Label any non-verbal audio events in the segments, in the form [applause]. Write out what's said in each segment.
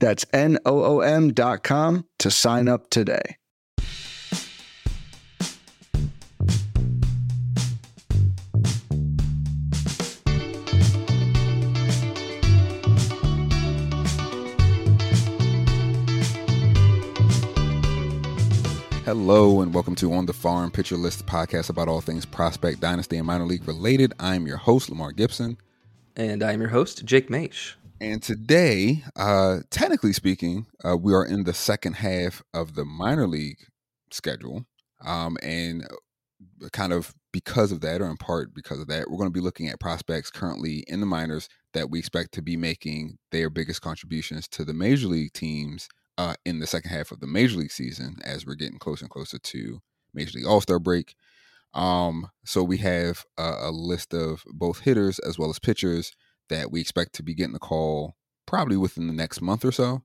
That's N-O-O-M dot com to sign up today. Hello and welcome to On the Farm Pitcher List podcast about all things prospect, dynasty, and minor league related. I'm your host, Lamar Gibson. And I'm your host, Jake Maish. And today, uh, technically speaking, uh, we are in the second half of the minor league schedule. Um, and uh, kind of because of that, or in part because of that, we're going to be looking at prospects currently in the minors that we expect to be making their biggest contributions to the major league teams uh, in the second half of the major league season as we're getting closer and closer to major league all-star break um, so we have a, a, list of both hitters as well as pitchers that we expect to be getting a call probably within the next month or so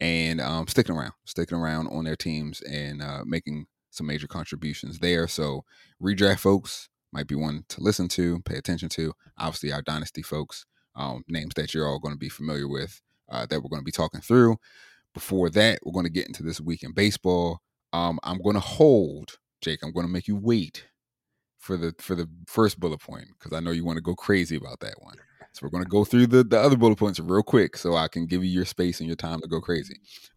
and um, sticking around sticking around on their teams and uh, making some major contributions there so redraft folks might be one to listen to pay attention to obviously our dynasty folks um, names that you're all going to be familiar with uh, that we're going to be talking through before that, we're going to get into this week in baseball. Um, I'm going to hold, Jake. I'm going to make you wait for the for the first bullet point because I know you want to go crazy about that one. So we're going to go through the, the other bullet points real quick so I can give you your space and your time to go crazy.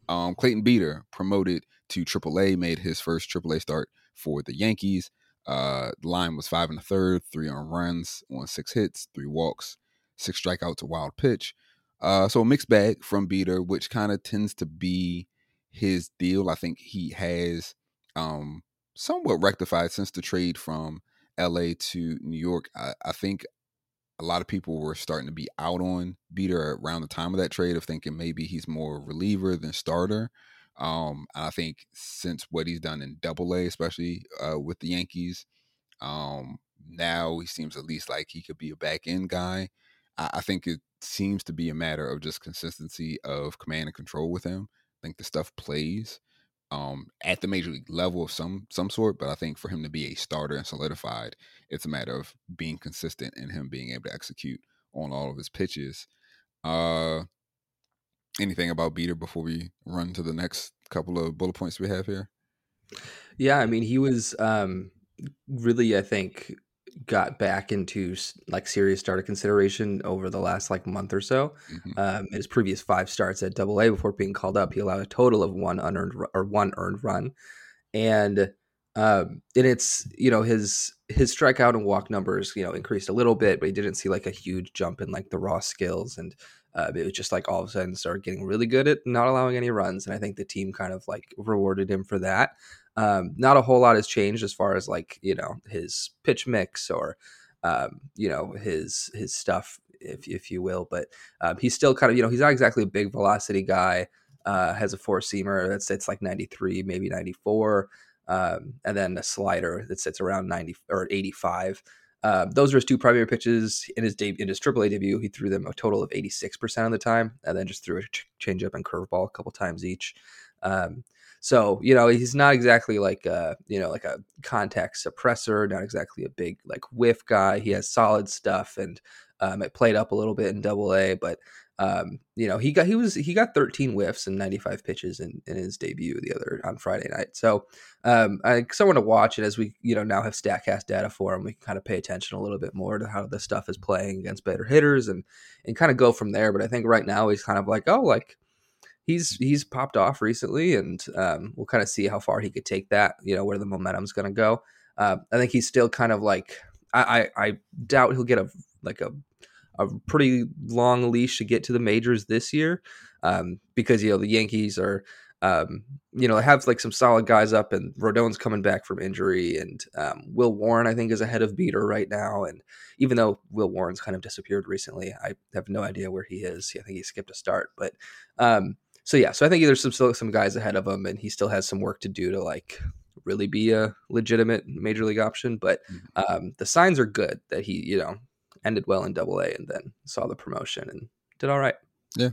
Um, Clayton Beeter promoted to AAA, made his first AAA start for the Yankees. Uh, the line was five and a third, three on runs on six hits, three walks, six strikeouts, a wild pitch. Uh, so a mixed bag from Beeter, which kind of tends to be his deal. I think he has um, somewhat rectified since the trade from LA to New York. I, I, think a lot of people were starting to be out on Beeter around the time of that trade of thinking maybe he's more reliever than starter. Um, I think since what he's done in Double A, especially uh, with the Yankees, um, now he seems at least like he could be a back end guy. I, I think it seems to be a matter of just consistency of command and control with him. I think the stuff plays um, at the major league level of some some sort, but I think for him to be a starter and solidified, it's a matter of being consistent and him being able to execute on all of his pitches. Uh, anything about Beeter before we run to the next couple of bullet points we have here? Yeah, I mean, he was um, really, I think, got back into like serious starter consideration over the last like month or so. Mm-hmm. Um, his previous five starts at Double A before being called up, he allowed a total of one unearned or one earned run, and um, and it's you know his his strikeout and walk numbers you know increased a little bit, but he didn't see like a huge jump in like the raw skills and. Uh, it was just like all of a sudden started getting really good at not allowing any runs, and I think the team kind of like rewarded him for that. Um, not a whole lot has changed as far as like you know his pitch mix or um, you know his his stuff, if if you will. But um, he's still kind of you know he's not exactly a big velocity guy. Uh, has a four seamer that's it's like 93, maybe 94, um, and then a slider that sits around 90 or 85. Uh, those are his two primary pitches in his de- in his AAA debut. He threw them a total of 86% of the time, and then just threw a ch- changeup and curveball a couple times each. Um, so, you know, he's not exactly like a, you know, like a contact suppressor, not exactly a big like whiff guy. He has solid stuff and um, it played up a little bit in double A, but um, you know, he got he was he got 13 whiffs and 95 pitches in, in his debut the other on Friday night. So um, I someone to watch it as we you know now have Statcast data for him. We can kind of pay attention a little bit more to how this stuff is playing against better hitters and and kind of go from there. But I think right now he's kind of like oh like he's he's popped off recently, and um, we'll kind of see how far he could take that. You know where the momentum's going to go. Uh, I think he's still kind of like I, I, I doubt he'll get a like a a pretty long leash to get to the majors this year um, because you know the Yankees are um, you know, have like some solid guys up, and Rodon's coming back from injury, and um, Will Warren I think is ahead of Beeter right now. And even though Will Warren's kind of disappeared recently, I have no idea where he is. I think he skipped a start, but um, so yeah, so I think there's some still some guys ahead of him, and he still has some work to do to like really be a legitimate major league option. But mm-hmm. um, the signs are good that he, you know, ended well in Double A and then saw the promotion and did all right. Yeah.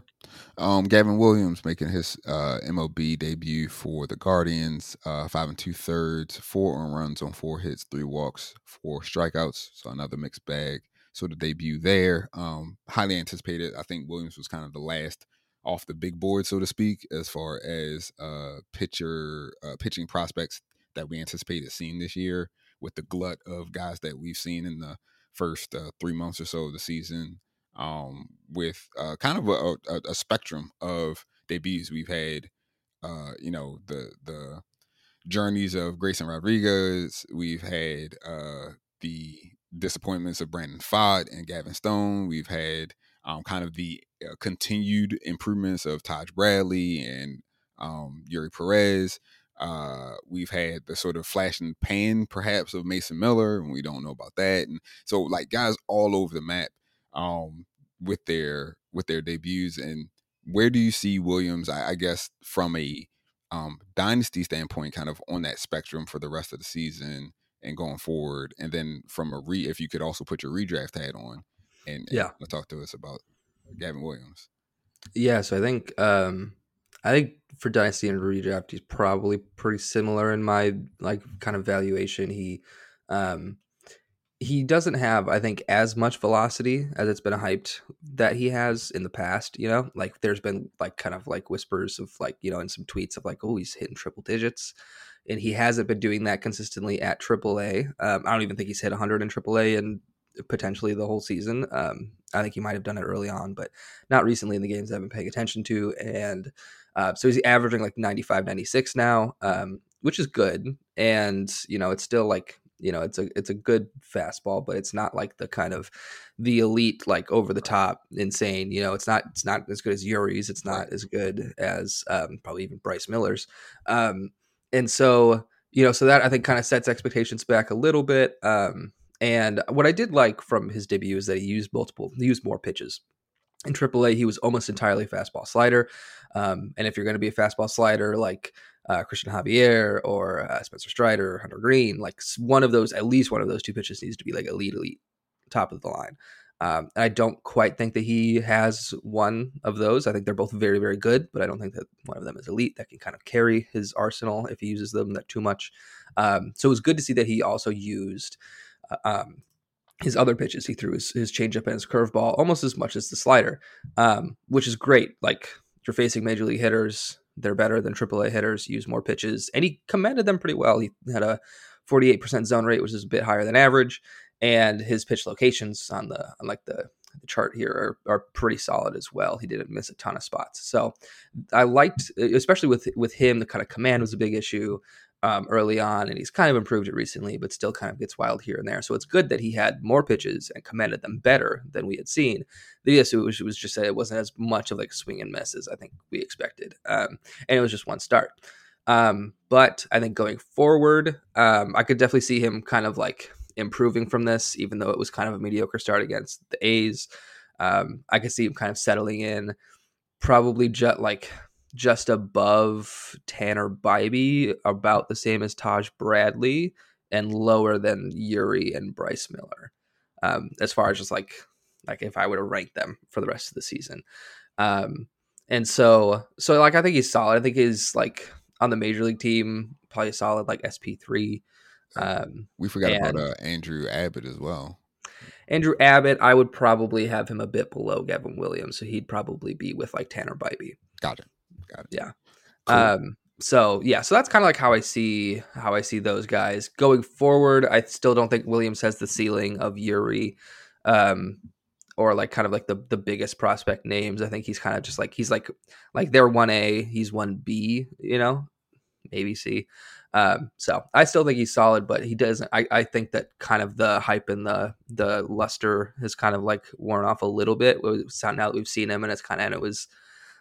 Um, Gavin Williams making his uh, MLB debut for the Guardians. Uh, five and two thirds, four on runs on four hits, three walks, four strikeouts. So another mixed bag. So the debut there, um, highly anticipated. I think Williams was kind of the last off the big board, so to speak, as far as uh, pitcher uh, pitching prospects that we anticipated seeing this year, with the glut of guys that we've seen in the first uh, three months or so of the season um, with uh, kind of a, a, a, spectrum of debuts. We've had, uh, you know, the the journeys of Grayson Rodriguez. We've had uh, the disappointments of Brandon Pfaadt and Gavin Stone. We've had um, kind of the uh, continued improvements of Taj Bradley and um, Eury Perez. Uh, we've had the sort of flashing pan, perhaps, of Mason Miller, and we don't know about that. And so, like guys all over the map um, with their with their debuts. And where do you see Williams? I, I guess from a um, dynasty standpoint, kind of on that spectrum for the rest of the season and going forward. And then from a re, if you could also put your redraft hat on, and, and yeah, talk to us about Gavin Williams. Yeah, so I think um, I think for Dynasty and redraft, he's probably pretty similar in my like kind of valuation. He um he doesn't have, I think, as much velocity as it's been hyped that he has in the past. You know, like there's been like kind of like whispers of like, you know, in some tweets of like, oh, he's hitting triple digits. And he hasn't been doing that consistently at AAA. Um, I don't even think he's hit 100 in AAA and potentially the whole season. Um, I think he might have done it early on, but not recently in the games I've been paying attention to. And uh, so he's averaging like 95, 96 now, um, which is good. And, you know, it's still like, you know, it's a it's a good fastball, but it's not like the kind of the elite, like over the top, insane. You know, it's not it's not as good as Eury's. It's not as good as um, probably even Bryce Miller's. Um, and so, you know, so that I think kind of sets expectations back a little bit. Um, and what I did like from his debut is that he used multiple, he used more pitches. In AAA, he was almost entirely fastball slider. Um, and if you're going to be a fastball slider like uh, Cristian Javier or uh, Spencer Strider or Hunter Greene, like one of those, at least one of those two pitches needs to be like elite, elite, top of the line. Um, and I don't quite think that he has one of those. I think they're both very, very good, but I don't think that one of them is elite that can kind of carry his arsenal if he uses them that too much. Um, so it was good to see that he also used um, his other pitches. He threw his, his changeup and his curveball almost as much as the slider, um, which is great. Like you're facing major league hitters, they're better than AAA hitters, use more pitches, and he commanded them pretty well. He had a 48% zone rate, which is a bit higher than average, and his pitch locations on the on like the the chart here are, are pretty solid as well. He didn't miss a ton of spots. So I liked, especially with with him, the kind of command was a big issue um, early on, and he's kind of improved it recently, but still kind of gets wild here and there. So it's good that he had more pitches and commanded them better than we had seen. The issue was, was just that it wasn't as much of like swing and miss as I think we expected, um, and it was just one start. Um, but I think going forward, um, I could definitely see him kind of like improving from this, even though it was kind of a mediocre start against the A's. Um, I could see him kind of settling in, probably just like just above Tanner Bibee, about the same as Taj Bradley, and lower than Eury and Bryce Miller. Um, as far as just like like if I were to rank them for the rest of the season. Um, and so so like I think he's solid. I think he's like on the major league team, probably solid like SP three. Um, we forgot about uh, Andrew Abbott as well. Andrew Abbott, I would probably have him a bit below Gavin Williams, so he'd probably be with like Tanner Bibee. Got it. Got it. Yeah. Cool. Um, so yeah, so that's kind of like how I see how I see those guys going forward. I still don't think Williams has the ceiling of Eury, um, or like kind of like the the biggest prospect names. I think he's kind of just like he's like like they're one A, he's one B, you know, maybe C. Um, so I still think he's solid, but he doesn't. I, I think that kind of the hype and the the luster has kind of like worn off a little bit. Now that we've seen him, and it's kind of and it was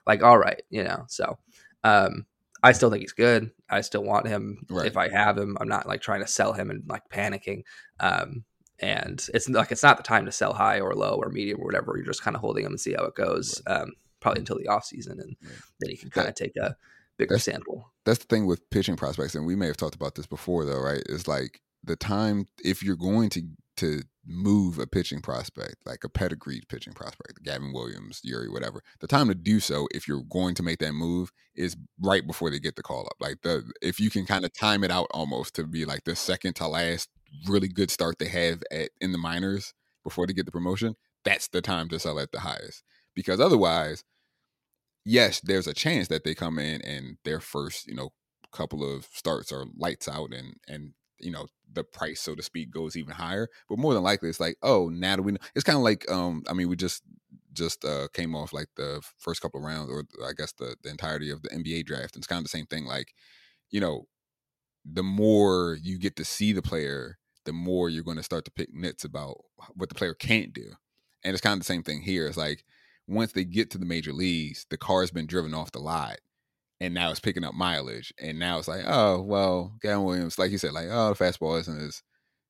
like all right, you know. So um, I still think he's good. I still want him right. if I have him. I'm not like trying to sell him and like panicking. Um, and it's like it's not the time to sell high or low or medium or whatever. You're just kind of holding him and see how it goes. Right. Um, probably until the off season, and yeah. then you can kind of take a bigger that's, sample. That's the thing with pitching prospects, and we may have talked about this before, though, right? It's like the time if you're going to to move a pitching prospect, like a pedigreed pitching prospect, Gavin Williams, Eury, whatever, the time to do so, if you're going to make that move, is right before they get the call up. Like the if you can kind of time it out almost to be like the second to last really good start they have at in the minors before they get the promotion, that's the time to sell at the highest. Because otherwise, yes, there's a chance that they come in and their first, you know, couple of starts are lights out and and you know the price so to speak goes even higher but more than likely it's like oh now do we know it's kind of like um i mean we just just uh came off like the first couple of rounds or i guess the, the entirety of the nba draft and it's kind of the same thing like you know the more you get to see the player the more you're going to start to pick nits about what the player can't do and it's kind of the same thing here it's like once they get to the major leagues the car's been driven off the lot and now it's picking up mileage. And now it's like, oh, well, Gavin Williams, like you said, like, oh, the fastball isn't as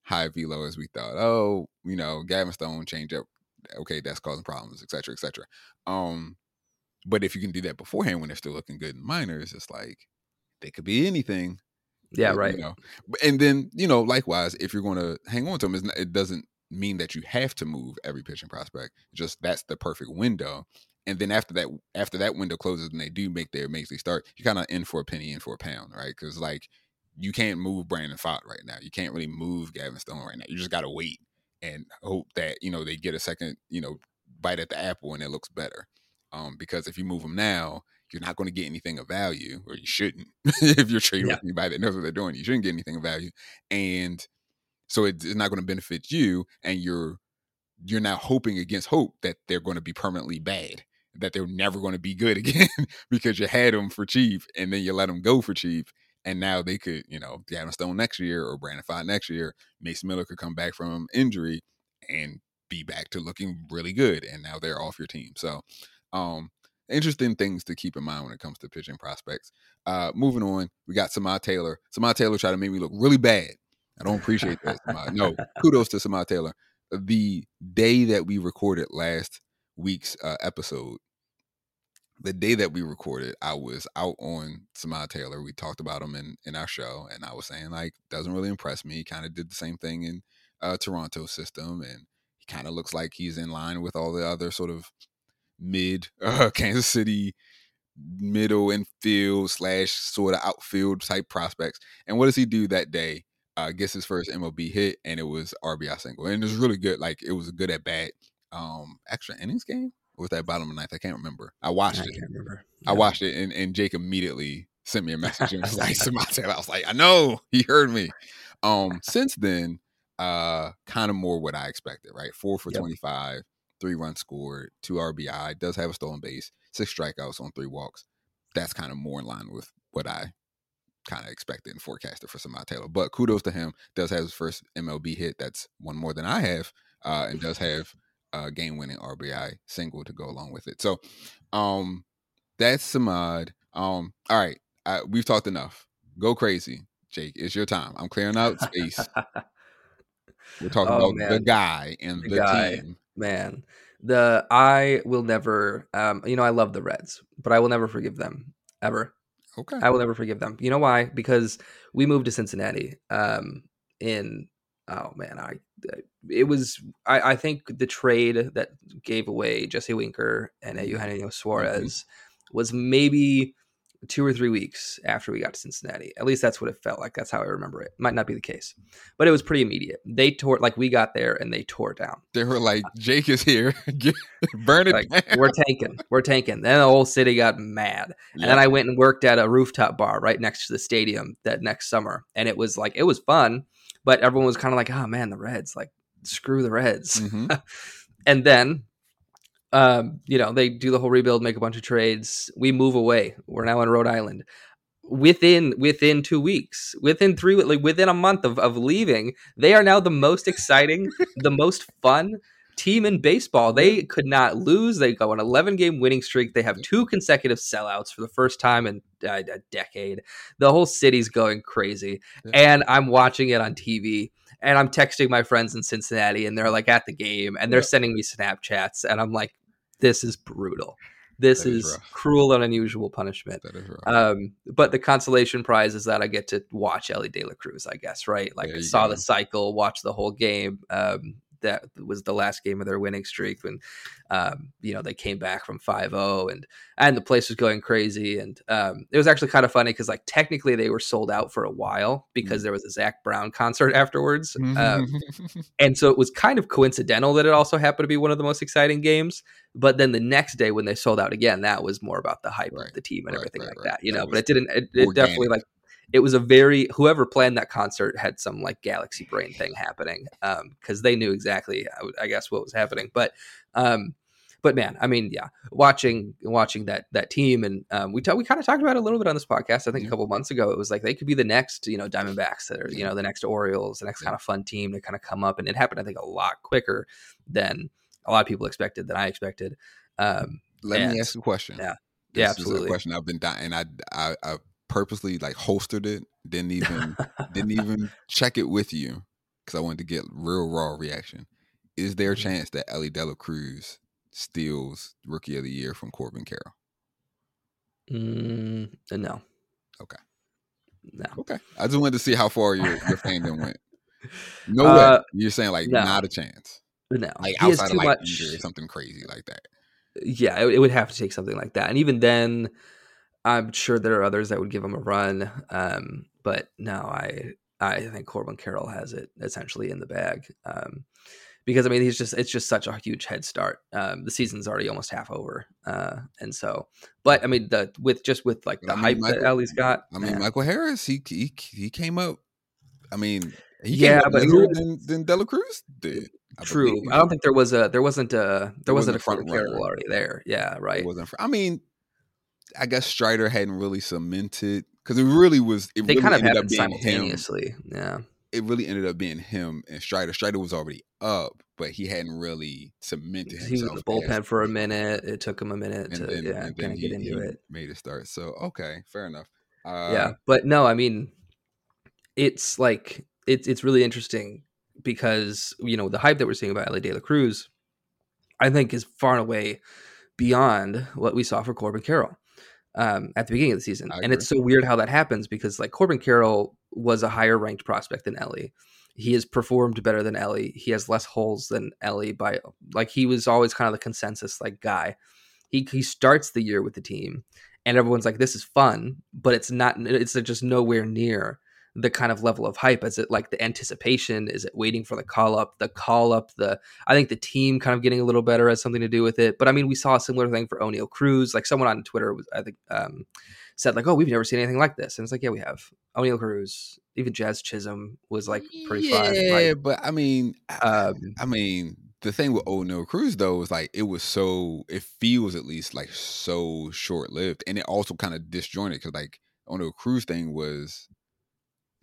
high velo as we thought. Oh, you know, Gavin Stone change up. Okay, that's causing problems, et cetera, et cetera. Um, but if you can do that beforehand when they're still looking good in minors, it's like they could be anything. Yeah, right. You know, and then you know, likewise, if you're going to hang on to them, it doesn't mean that you have to move every pitching prospect. Just that's the perfect window and then after that after that window closes and they do make their major league start, you're kind of in for a penny, in for a pound, right? Because like you can't move Brandon Pfaadt right now. You can't really move Gavin Stone right now. You just got to wait and hope that you know they get a second you know bite at the apple and it looks better. Um, because if you move them now, you're not going to get anything of value, or you shouldn't. [laughs] if you're trading yeah. with anybody that knows what they're doing, you shouldn't get anything of value, and so it's not going to benefit you. And you're you're now hoping against hope that they're going to be permanently bad that they're never going to be good [laughs] again because you had them for cheap and then you let them go for cheap. And now they could, you know, Gavin Stone next year or Brandon Pfaadt next year, Mason Miller could come back from injury and be back to looking really good. And now they're off your team. So, um, interesting things to keep in mind when it comes to pitching prospects. Uh, moving on, we got Samad Taylor. Samad Taylor tried to make me look really bad. I don't appreciate that. No, kudos to Samad Taylor. The day that we recorded last week's uh, episode, the day that we recorded, I was out on Samad Taylor. We talked about him in, in our show, and I was saying like doesn't really impress me. He kind of did the same thing in uh, Toronto system, and he kind of looks like he's in line with all the other sort of mid [laughs] uh, Kansas City middle infield slash sort of outfield type prospects. And what does he do that day? Uh, gets his first MLB hit, and it was RBI single, and it was really good. Like it was a good at bat. Um, extra innings game with that bottom of ninth. I can't remember. I watched I it. Can't remember. I watched it, and, and Jake immediately sent me a [laughs] message and was like, "Samate." I was like, "I know he heard me." Um, [laughs] since then, uh, kind of more what I expected. Right, four for yep. twenty five, three runs scored, two RBI. Does have a stolen base, six strikeouts on three walks. That's kind of more in line with what I kind of expected and forecasted for Samad Taylor. But kudos to him. Does have his first MLB hit. That's one more than I have, uh, and does [laughs] have uh, game winning RBI single to go along with it. So um, that's Samad. Um, all right, I, we've talked enough. Go crazy, Jake. It's your time. I'm clearing out space. [laughs] We're talking oh, about man. the guy and the, the guy, team. Man, the I will never. Um, you know, I love the Reds, but I will never forgive them ever. Okay. I will never forgive them. You know why? Because we moved to Cincinnati um, in oh man, I it was I, I think the trade that gave away Jesse Winker and Eugenio mm-hmm. Suarez mm-hmm. was maybe two or three weeks after we got to Cincinnati. At least that's what it felt like. That's how I remember it. Might not be the case, but it was pretty immediate. They tore like we got there and they tore down. They were like, "Jake is here, [laughs] burn it like, down. We're tanking. We're tanking." Then the whole city got mad, and then I went and worked at a rooftop bar right next to the stadium that next summer, and it was like it was fun but everyone was kind of like, oh man, the Reds, like screw the Reds. Mm-hmm. [laughs] and then, um, you know, they do the whole rebuild, make a bunch of trades. We move away. We're now in Rhode Island. Within within two weeks, within three, like within a month of, of leaving, they are now the most exciting, [laughs] the most fun, team in baseball. They could not lose. They go an 11 game winning streak. They have two consecutive sellouts for the first time in uh, a decade. The whole city's going crazy. And I'm watching it on TV and I'm texting my friends in Cincinnati and they're like at the game and they're sending me Snapchats and I'm like, this is brutal. this is, is cruel and unusual punishment. That is rough. Um, but the consolation prize is that I get to watch Elly De La Cruz, I guess, right? Like I saw go. the cycle, watch the whole game. Um, that was the last game of their winning streak when um, you know they came back from 5-0 and and the place was going crazy. And um, it was actually kind of funny because like technically they were sold out for a while because mm. there was a Zac Brown concert [laughs] afterwards um, and so it was kind of coincidental that it also happened to be one of the most exciting games. But then the next day when they sold out again that was more about the hype right. of the team and right, everything right, like that you know but it didn't it, it definitely like it was a very whoever planned that concert had some like galaxy brain thing happening because um, they knew exactly I guess what was happening. But um, but man, I mean, yeah, watching watching that that team and um, we t- we kind of talked about it a little bit on this podcast. I think yeah. a couple months ago, it was like they could be the next you know Diamondbacks that are you know the next Orioles, the next kind of fun team to kind of come up, and it happened I think a lot quicker than a lot of people expected than I expected. Um, Let and, me ask you a question. Yeah. This yeah, absolutely. a question I've been dying. I, I, I purposely like holstered it, didn't even didn't [laughs] even check it with you because I wanted to get real raw reaction. Is there a mm-hmm. chance that Elly De La Cruz steals Rookie of the Year from Corbin Carroll? Mm, no. Okay. No. Okay. I just wanted to see how far your your [laughs] fandom went. No uh, way. You're saying like no. not a chance. No. Like he outside of like much... injury, something crazy like that. Yeah, it, it would have to take something like that, and even then I'm sure there are others that would give him a run, um, but no, I I think Corbin Carroll has it essentially in the bag. Um, because I mean, he's just it's just such a huge head start. Um, the season's already almost half over, uh, and so, but I mean, the with just with like the I mean, hype Michael, that Elly's got. I mean, Michael Harris, he he he came up. I mean, he yeah, but later than, than De La Cruz did. I True. Believe. I don't think there was a there wasn't a there, wasn't, wasn't, a front Carroll already there. Yeah, right. It wasn't. I mean, I guess Strider hadn't really cemented because it really was. It they really kind of happened simultaneously. Him. Yeah, it really ended up being him and Strider. Strider was already up, but he hadn't really cemented he himself. He was the bullpen for a minute. It took him a minute to then, yeah, kind of get into it. Made it start. So okay, fair enough. Uh, yeah, but no, I mean, it's like it's it's really interesting because you know the hype that we're seeing about Elly De La Cruz, I think, is far and away beyond what we saw for Corbin Carroll um, at the beginning of the season. and it's so weird how that happens because like Corbin Carroll was a higher ranked prospect than Elly. He has performed better than Elly. He has less holes than Elly by like he was always kind of the consensus like guy. He he starts the year with the team and everyone's like this is fun, but it's not it's just nowhere near the kind of level of hype? Is it like the anticipation? Is it waiting for the call up? The call up, the I think the team kind of getting a little better has something to do with it. But I mean, we saw a similar thing for Oneil Cruz. Like someone on Twitter was, I think, um, said like, "Oh, we've never seen anything like this," and it's like, "Yeah, we have." Oneil Cruz, even Jazz Chisholm was like pretty yeah, fun. Yeah, but I mean, um, I mean, the thing with Oneil Cruz though is like it was so it feels at least like so short lived, and it also kind of disjointed because like Oneil Cruz thing was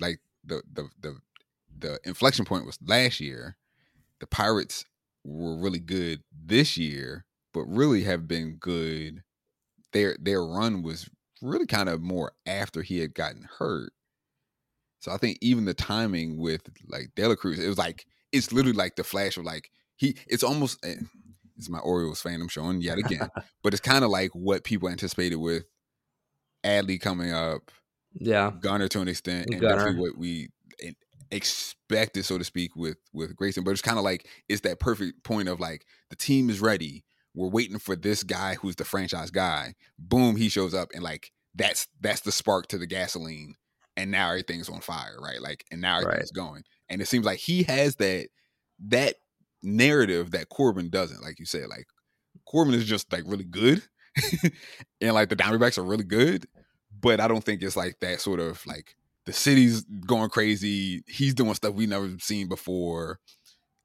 like the the the the inflection point was last year. The Pirates were really good this year, but really have been good. Their their run was really kind of more after he had gotten hurt. So I think even the timing with like De La Cruz, it was like it's literally like the flash of like he. It's almost eh, it's my Orioles fan I'm showing yet again, [laughs] but it's kind of like what people anticipated with Adley coming up yeah, Gunnar to an extent, and Gunnar. definitely what we expected, so to speak, with with Grayson. But it's kind of like it's that perfect point of like the team is ready. We're waiting for this guy who's the franchise guy. Boom, he shows up, and like that's that's the spark to the gasoline, and now everything's on fire, right? Like, and now everything's right. going, and it seems like he has that that narrative that Corbin doesn't. Like you said, like Corbin is just like really good, [laughs] and like the Diamondbacks are really good, but I don't think it's like that sort of like the city's going crazy. He's doing stuff we never seen before.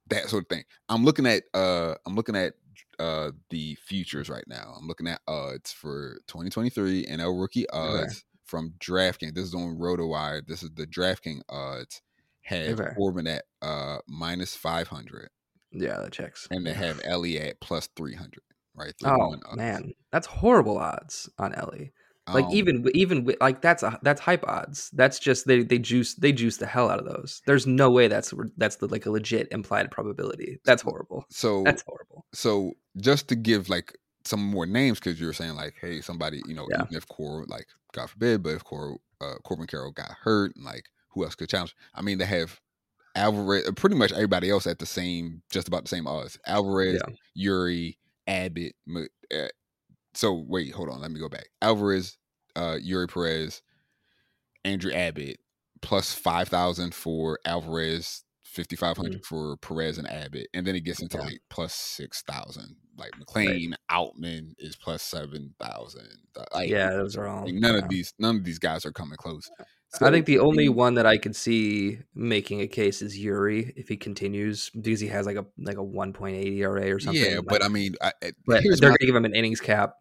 That sort of thing. I'm looking at uh I'm looking at uh the futures right now. I'm looking at odds for 2023 and NL rookie odds okay. from DraftKings. This is on RotoWire. This is the DraftKings odds. Have okay. Corbin at uh minus 500. Yeah, that checks. And they have Elly at plus 300. Right. Oh man, that's horrible odds on Elly. Like um, even even with, like that's a, that's hype odds. That's just they they juice they juice the hell out of those. There's no way that's that's the like a legit implied probability. That's horrible. So [laughs] that's horrible. So just to give like some more names because you're saying like, hey, somebody, you know, Yeah. even if Core, like, God forbid, but if Core, uh, Corbin Carroll got hurt, and like, who else could challenge? I mean, they have Alvarez, uh, pretty much everybody else at the same, just about the same odds. Alvarez, Yeah. Eury, Abbott. So wait, hold on, let me go back. Alvarez, uh, Eury Perez, Andrew Abbott, plus five thousand for Alvarez, fifty five hundred for Perez and Abbott, and then it gets into. Like plus six thousand. Like McLain, Outman is plus seven thousand. Like, yeah, those are all. like, none yeah. of these, none of these guys are coming close. I think the So, only one that I could see making a case is Eury if he continues because he has like a like a 1.8 ERA or something. yeah, like- but I mean, I, eh, I- but here's they're going to give him an innings cap.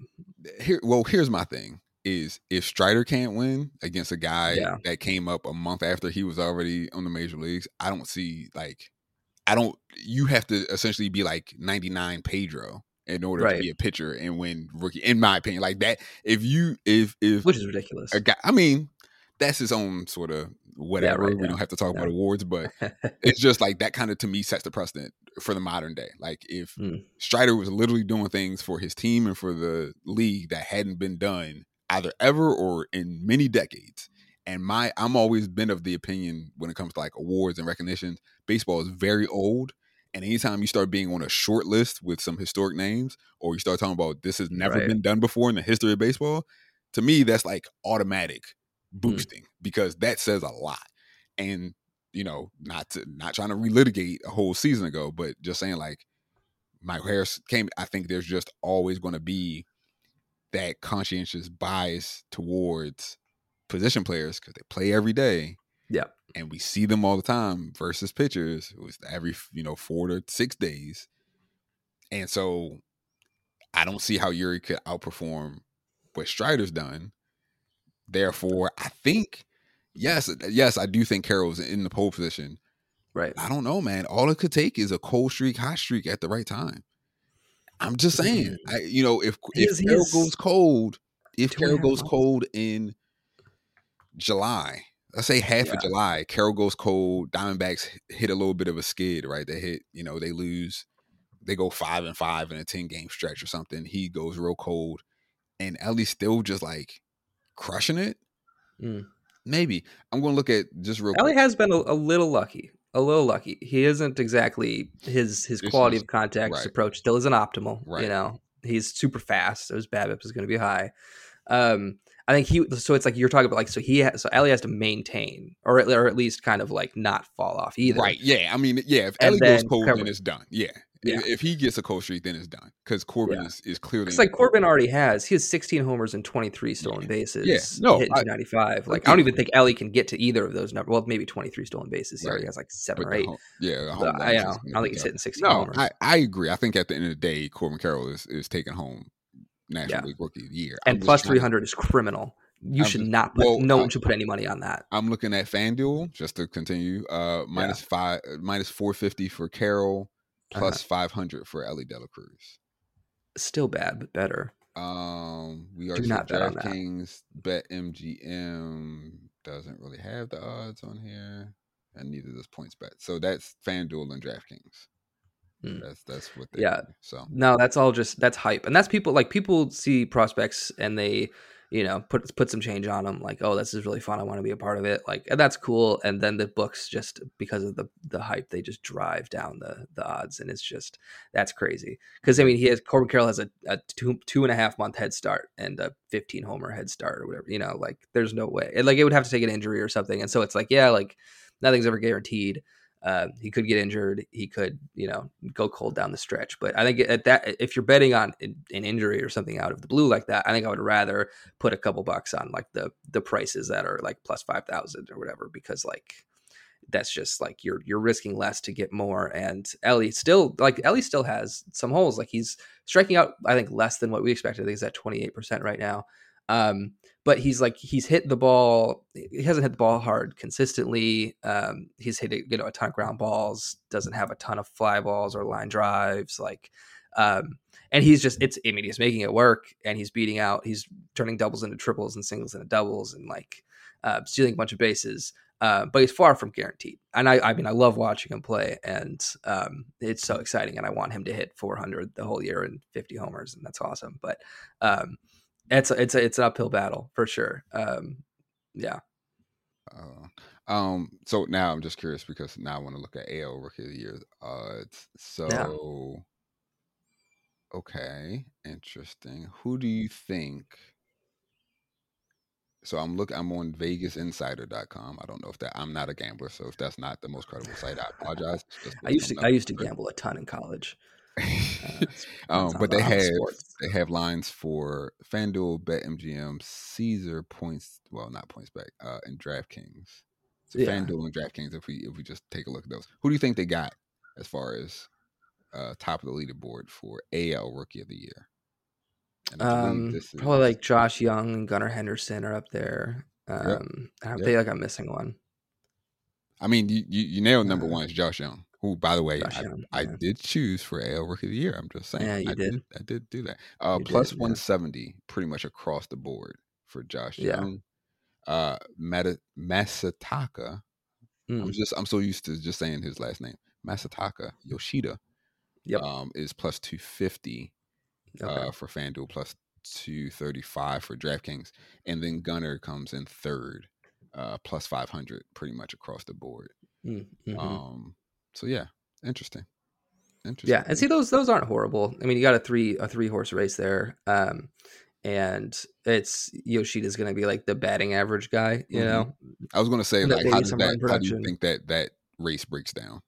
Eh, here well here's my thing is if strider can't win against a guy Yeah. that came up a month after he was already on the major leagues i don't see like i don't you have to essentially be like 99 pedro in order Right. to be a pitcher and win rookie in my opinion like that if you if if which is ridiculous. a guy i mean that's his own sort of whatever right, we yeah. don't have to talk about awards but [laughs] it's just like that kind of to me sets the precedent for the modern day. Like if Mm. Strider was literally doing things for his team and for the league that hadn't been done either ever or in many decades. And my I'm always been of the opinion when it comes to like awards and recognitions, baseball is very old. And anytime you start being on a short list with some historic names, or you start talking about this has never Right. been done before in the history of baseball, to me that's like automatic Mm. boosting because that says a lot. And you know, not to not trying to relitigate a whole season ago, but just saying like Michael Harris came. I think there's just always going to be that conscientious bias towards position players because they play every day. Yeah. and we see them all the time versus pitchers who's every you know four to six days, and so I don't see how Eury could outperform what Strider's done. Therefore, I think yes, yes, I do think Carroll's in the pole position. right. I don't know, man. All it could take is a cold streak, hot streak at the right time. I'm just saying, mm. I, you know, if He if is- Carroll goes cold, if Carroll goes months. cold in July, let's say half Yeah. of July, Carroll goes cold. Diamondbacks hit a little bit of a skid, right? They hit, you know, they lose, they go five and five in a ten game stretch or something. He goes real cold, and Elly's still just like crushing it. Mm. Maybe I'm going to look at just real. Elly quick. has been a, a little lucky. A little lucky. He isn't exactly his his This quality is- of contact right. approach still isn't optimal. Right. You know, he's super fast, so his BABIP is going to be high. Um, I think he. So it's like you're talking about like so he has, so Elly has to maintain or at, or at least kind of like not fall off either. Right. Yeah. I mean, yeah. If Elly goes cold, then it's done. Yeah. Yeah. If, he gets a cold streak, then it's done. Because Corbin Yeah. is, is clearly It's like Corbin already has. He has 16 homers and 23 stolen bases. Yeah. No, hitting I- Like I I don't even think Elly can get to either of those numbers. Well, maybe 23 stolen bases. He Right. already has like seven but or eight. home- yeah. I, I, don't, think he's hitting 16 No, homers. I, I agree. I think at the end of the day, Corbin Carroll is, is taking home National Yeah. League Rookie of the Year. And plus trying to- 300 is criminal. You I'm should just- not put. well, no one should put any money on that. I'm looking at FanDuel just to continue. Uh, minus five, uh, minus four fifty for Carroll. Plus five hundred for Elly De La Cruz. Still bad, but better. Um, we are Do not bet. DraftKings Bet MGM doesn't really have the odds on here, and neither does Points Bet. So that's FanDuel and DraftKings. Hmm. That's that's what they Yeah. do. So No, that's all just that's hype, and that's people like people see prospects and they, you know, put put some change on them. Like, oh, this is really fun. I want to be a part of it. Like, and that's cool. And then the books just because of the the hype, they just drive down the the odds, and it's just that's crazy. Because I mean, he has Corbin Carroll has a, a two two and a half month head start and a fifteen homer head start or whatever. You know, like there's no way. And like it would have to take an injury or something. And so it's like, yeah, like nothing's ever guaranteed. Uh, he could get injured. He could, you know, go cold down the stretch. But I think at that, if you're betting on an injury or something out of the blue like that, I think I would rather put a couple bucks on like the the prices that are like plus five thousand or whatever, because like that's just like you're you're risking less to get more. And Elly still like Elly still has some holes. Like he's striking out, I think less than what we expected. I think he's at twenty eight percent right now. Um, but he's like he's hit the ball. He hasn't hit the ball hard consistently. Um, he's hit you know a ton of ground balls. Doesn't have a ton of fly balls or line drives. Like, um, and he's just it's. I mean, he's making it work, and he's beating out. He's turning doubles into triples and singles into doubles, and like uh, stealing a bunch of bases. uh, but he's far from guaranteed. And I, I mean, I love watching him play, and um, it's so exciting. And I want him to hit 400 the whole year and 50 homers, and that's awesome. But um, it's a, it's a, it's an uphill battle for sure. Um, yeah. Uh, um. So now I'm just curious because now I want to look at AL Rookie of the Year odds. So. Yeah. Okay, interesting. Who do you think so I'm looking. I'm on VegasInsider.com. I don't know if that. I'm not a gambler, so if that's not the most credible site, I apologize. [laughs] I used to. I used to gamble a ton in college. Uh, [laughs] um, but they have sports. they have lines for FanDuel, BetMGM, Caesar points. Well, not points back. Uh, and DraftKings. So yeah. FanDuel and DraftKings. If we if we just take a look at those, who do you think they got as far as uh, top of the leaderboard for AL Rookie of the Year? Um, probably like Josh Jung and Gunnar Henderson are up there. Um, yep. I yep. feel like I'm missing one. I mean, you you, you nailed number uh, one is Josh Jung, who, by the way, I, Jung, I, did choose for AL Rookie of the Year. I'm just saying, yeah, you I did. did. I did do that. Uh, plus did, 170, yeah. pretty much across the board for Josh yeah. Jung. Uh, Masataka. Mm. I'm just I'm so used to just saying his last name. Masataka Yoshida. Yep. Um, is plus 250 okay. uh, for FanDuel plus 235 for DraftKings. And then Gunnar comes in third, uh, plus 500 pretty much across the board. Mm, mm-hmm. Um, so yeah, interesting. Interesting. Yeah, and see those those aren't horrible. I mean, you got a three a three horse race there, um, and it's Yoshida's going to be like the batting average guy. You mm-hmm. know, I was going to say like how, that, how do you think that that race breaks down?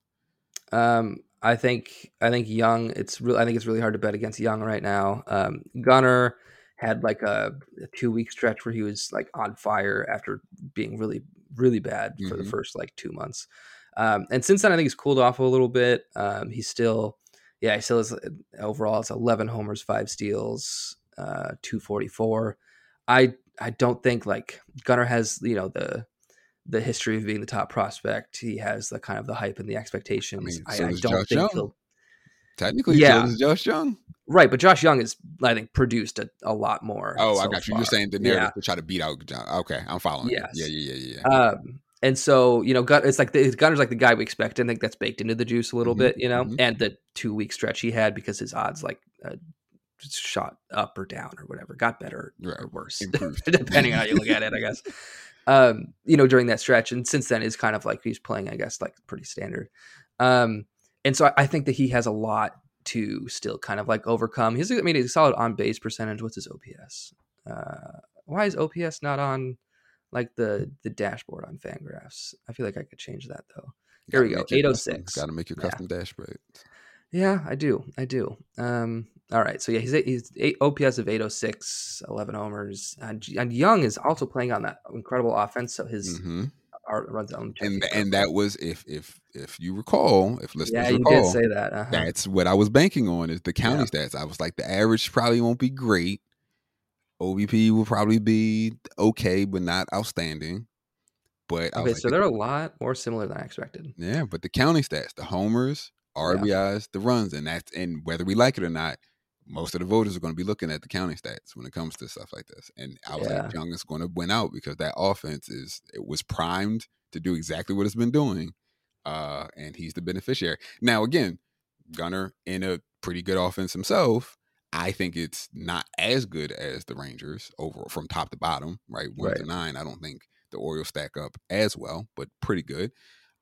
Um, I think I think Jung It's real. I think it's really hard to bet against Jung right now. Um, Gunnar had like a, a, two week stretch where he was like on fire after being really really bad for mm-hmm. the first like two months. Um, and since then, I think he's cooled off a little bit. Um, he's still, yeah, he still is overall. It's eleven homers, five steals, uh, two forty four. I I don't think like Gunnar has you know the the history of being the top prospect. He has the kind of the hype and the expectations. I, mean, so I, I don't Josh think Jung. he'll. Technically, yeah, so Josh Jung. Right, but Josh Jung is, I think, produced a, a lot more. Oh, so I got you. Far. You're saying the narrative yeah. to try to beat out John. Okay, I'm following. Yes. Yeah, yeah, yeah, yeah. Um, and so you know, it's like the, Gunnar's like the guy we expect. I think that's baked into the juice a little mm-hmm, bit, you know. Mm-hmm. And the two week stretch he had because his odds like uh, shot up or down or whatever, got better right. or worse, [laughs] [laughs] depending on how you look at it, I guess [laughs] um, you know, during that stretch. And since then is kind of like he's playing, I guess, like pretty standard. Um, and so I, I think that he has a lot to still kind of like overcome. He's, I mean, he's a solid on base percentage. What's his OPS? Uh, why is OPS not on like the the dashboard on Fangraphs? I feel like I could change that though. Here we go. Eight oh six. Got to make your custom yeah. dashboard. Yeah, I do. I do. Um, all right. So yeah, he's he's eight, OPS of 806, 11 homers, and, and Jung is also playing on that incredible offense. So his mm-hmm. runs on and and that was if if if you recall, if listeners yeah, you recall, did say that. Uh-huh. That's what I was banking on is the county yeah. stats. I was like, the average probably won't be great. OBP will probably be okay, but not outstanding. But okay, so they're a lot more similar than I expected. Yeah, but the counting stats, the homers, RBIs, yeah. the runs, and that's and whether we like it or not, most of the voters are going to be looking at the counting stats when it comes to stuff like this. And I was yeah. like, Jung is going to win out because that offense is it was primed to do exactly what it's been doing, uh, and he's the beneficiary. Now, again, Gunnar in a pretty good offense himself. I think it's not as good as the Rangers over from top to bottom, right? One right. to nine. I don't think the Orioles stack up as well, but pretty good.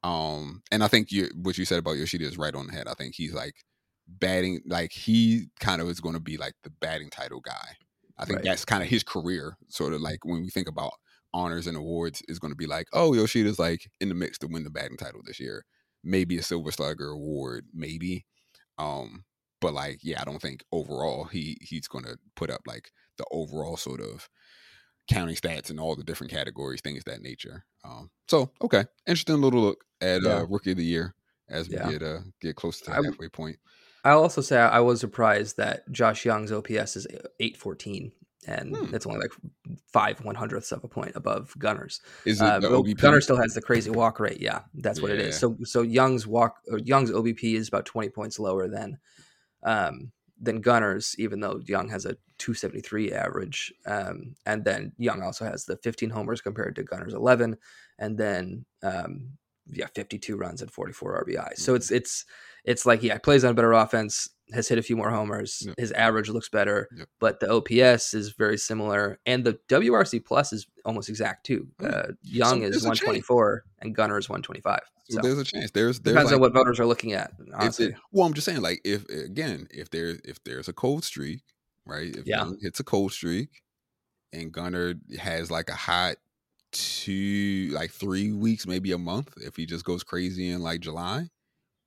Um, and I think you what you said about Yoshida is right on the head. I think he's like batting, like he kind of is going to be like the batting title guy. I think right. that's kind of his career. Sort of like when we think about honors and awards, is going to be like, oh, Yoshida's like in the mix to win the batting title this year. Maybe a Silver Slugger award, maybe. Um, but like, yeah, I don't think overall he he's going to put up like the overall sort of counting stats and all the different categories, things that nature. Um, so okay, interesting little look at yeah. uh, rookie of the year as we yeah. get uh, get close to the halfway point. I'll also say I was surprised that Josh Jung's OPS is eight fourteen, and hmm. it's only like five one hundredths of a point above Gunnar's. Is it uh, Gunnar still has the crazy [laughs] walk rate. Yeah, that's what yeah. it is. So so Jung's walk Jung's OBP is about twenty points lower than um, than Gunnar's, even though Jung has a 273 average. Um, and then Jung also has the 15 homers compared to Gunnar's 11, and then um, yeah, 52 runs and 44 RBI. So it's it's it's like yeah, he plays on a better offense, has hit a few more homers. His average looks better, but the OPS is very similar, and the WRC plus is almost exact too. Oh, uh, Jung so is 124 and Gunnar is 125. So, there's a chance. There's, there's depends like, on what voters are looking at. Honestly, it, well, I'm just saying, like if again, if there's if there's a cold streak, right? If yeah, hits a cold streak, and Gunnar has like a hot two, like three weeks, maybe a month, if he just goes crazy in like July.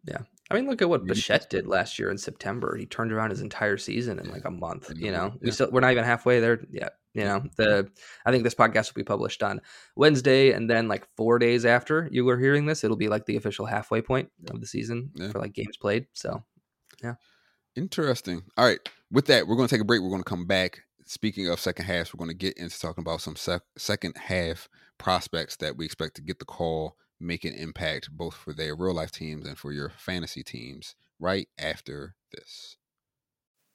Yeah, I mean, look at what Bichette did last year in September. He turned around his entire season in like a month. You know, we still we're not even halfway there yet. You know, the I think this podcast will be published on Wednesday, and then like four days after you were hearing this, it'll be like the official halfway point of the season yeah. for like games played. So, yeah, interesting. All right, with that, we're going to take a break. We're going to come back. Speaking of second halves, we're going to get into talking about some sec- second half prospects that we expect to get the call, make an impact both for their real life teams and for your fantasy teams. Right after this,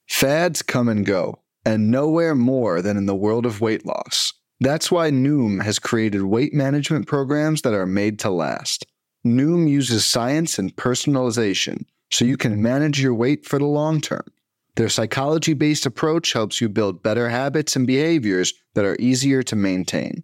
fads come and go and nowhere more than in the world of weight loss. That's why Noom has created weight management programs that are made to last. Noom uses science and personalization so you can manage your weight for the long term. Their psychology based approach helps you build better habits and behaviors that are easier to maintain.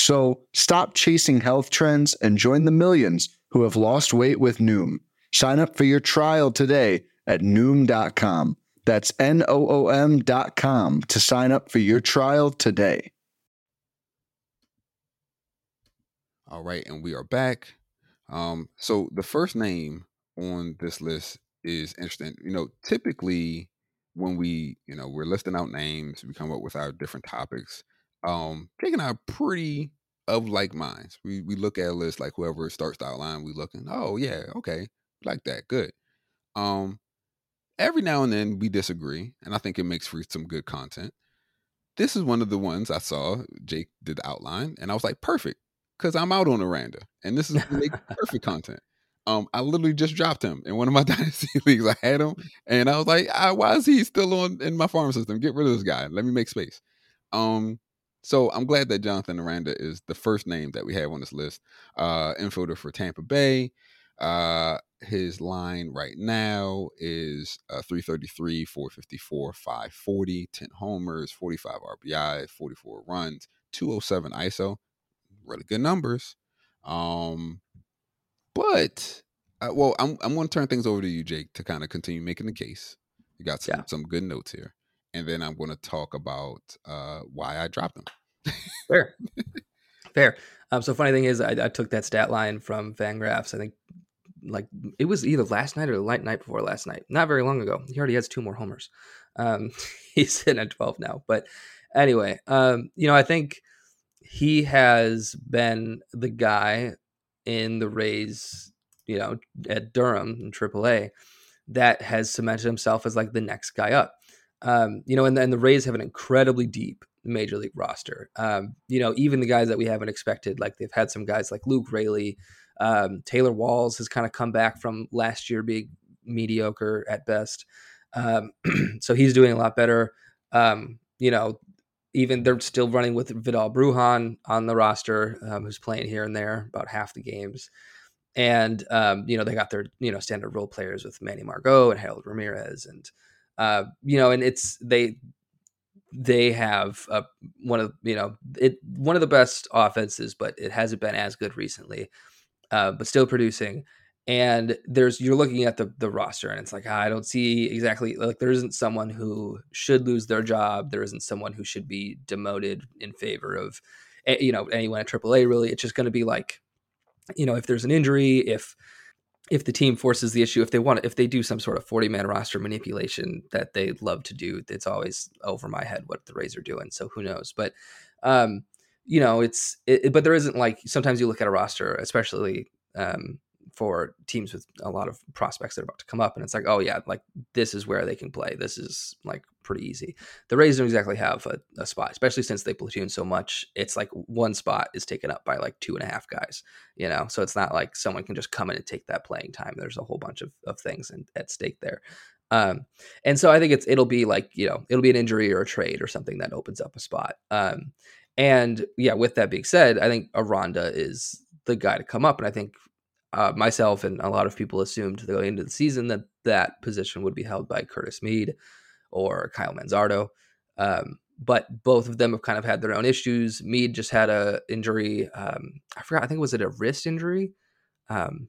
So stop chasing health trends and join the millions who have lost weight with Noom. Sign up for your trial today at Noom.com. That's N O O M dot com to sign up for your trial today. All right, and we are back. Um, so the first name on this list is interesting. You know, typically when we, you know, we're listing out names, we come up with our different topics. Um, Jake and I are pretty of like minds. We we look at a list like whoever starts the outline, we looking, oh yeah, okay, like that, good. Um, every now and then we disagree, and I think it makes for some good content. This is one of the ones I saw. Jake did the outline, and I was like, perfect, because I'm out on Aranda, and this is make [laughs] perfect content. Um, I literally just dropped him in one of my [laughs] dynasty [laughs] leagues. I had him, and I was like, ah, "Why is he still on in my farm system? Get rid of this guy. Let me make space." Um, so I'm glad that Jonathan Aranda is the first name that we have on this list. Uh, infielder for Tampa Bay. Uh, his line right now is uh, 333, 454, 540, 10 homers, 45 RBI, 44 runs, 207 ISO. Really good numbers. Um, but uh, well, I'm I'm going to turn things over to you, Jake, to kind of continue making the case. You got some yeah. some good notes here, and then I'm going to talk about uh, why I dropped them. Fair, fair. Um, so funny thing is, I, I took that stat line from Fangraphs. I think like it was either last night or the night before last night, not very long ago. He already has two more homers. Um, [laughs] he's sitting at 12 now. But anyway, um, you know, I think he has been the guy in the Rays, you know, at Durham in AAA that has cemented himself as like the next guy up. Um, you know, and, and the Rays have an incredibly deep major league roster. Um, you know, even the guys that we haven't expected, like they've had some guys like Luke Raley, um, Taylor Walls has kind of come back from last year being mediocre at best. Um, [clears throat] so he's doing a lot better. Um, you know, even they're still running with Vidal Brujan on the roster, um, who's playing here and there about half the games. And, um, you know, they got their, you know, standard role players with Manny Margot and Harold Ramirez. And, uh, you know, and it's, they, they have a, one of, you know, it, one of the best offenses, but it hasn't been as good recently uh, but still producing. And there's you're looking at the the roster, and it's like I don't see exactly like there isn't someone who should lose their job. There isn't someone who should be demoted in favor of you know anyone at AAA. Really, it's just going to be like you know if there's an injury, if if the team forces the issue, if they want, if they do some sort of forty man roster manipulation that they love to do, it's always over my head what the Rays are doing. So who knows? But um, you know, it's it, but there isn't like sometimes you look at a roster, especially um, for teams with a lot of prospects that are about to come up, and it's like, oh yeah, like this is where they can play. This is like pretty easy. The Rays don't exactly have a, a spot, especially since they platoon so much. It's like one spot is taken up by like two and a half guys, you know. So it's not like someone can just come in and take that playing time. There's a whole bunch of, of things in, at stake there. Um, and so I think it's it'll be like you know it'll be an injury or a trade or something that opens up a spot. Um, and yeah, with that being said, I think Aranda is the guy to come up, and I think uh, myself and a lot of people assumed going into the season that that position would be held by Curtis Mead or Kyle Manzardo. Um, but both of them have kind of had their own issues. Mead just had a injury. Um, I forgot. I think was it a wrist injury? Um,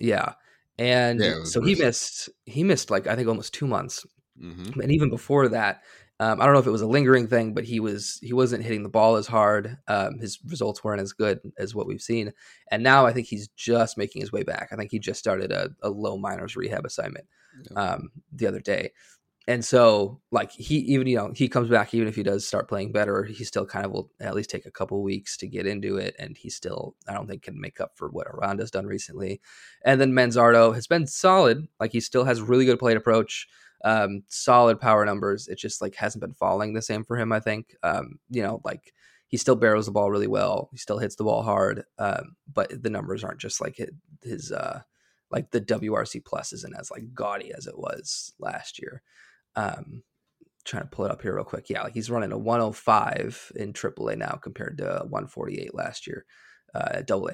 yeah, and yeah, so he missed. He missed like I think almost two months. Mm-hmm. And even before that, um, I don't know if it was a lingering thing, but he was he wasn't hitting the ball as hard. Um, his results weren't as good as what we've seen, and now I think he's just making his way back. I think he just started a, a low minors rehab assignment um, the other day, and so like he even you know he comes back even if he does start playing better, he still kind of will at least take a couple weeks to get into it, and he still I don't think can make up for what Aranda's done recently. And then Manzardo has been solid, like he still has really good plate approach um, solid power numbers. It just like hasn't been falling the same for him. I think, um, you know, like he still barrels the ball really well. He still hits the ball hard, um, but the numbers aren't just like his, uh, like the WRC plus isn't as like gaudy as it was last year. Um, trying to pull it up here real quick. Yeah, like he's running a 105 in AAA now compared to 148 last year uh, at AA.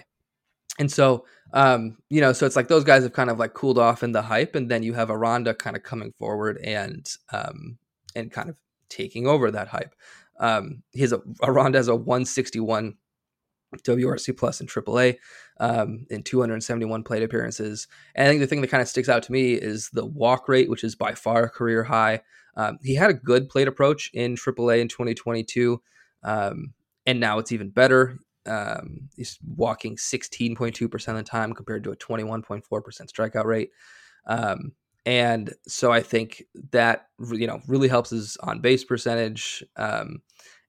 And so, um, you know, so it's like those guys have kind of like cooled off in the hype, and then you have Aranda kind of coming forward and um, and kind of taking over that hype. Um, he's a Aranda has a 161 WRC plus in AAA um, in 271 plate appearances. And I think the thing that kind of sticks out to me is the walk rate, which is by far career high. Um, he had a good plate approach in AAA in 2022, um, and now it's even better. Um, he's walking 16.2% of the time compared to a 21.4% strikeout rate. Um, and so I think that you know really helps his on base percentage um,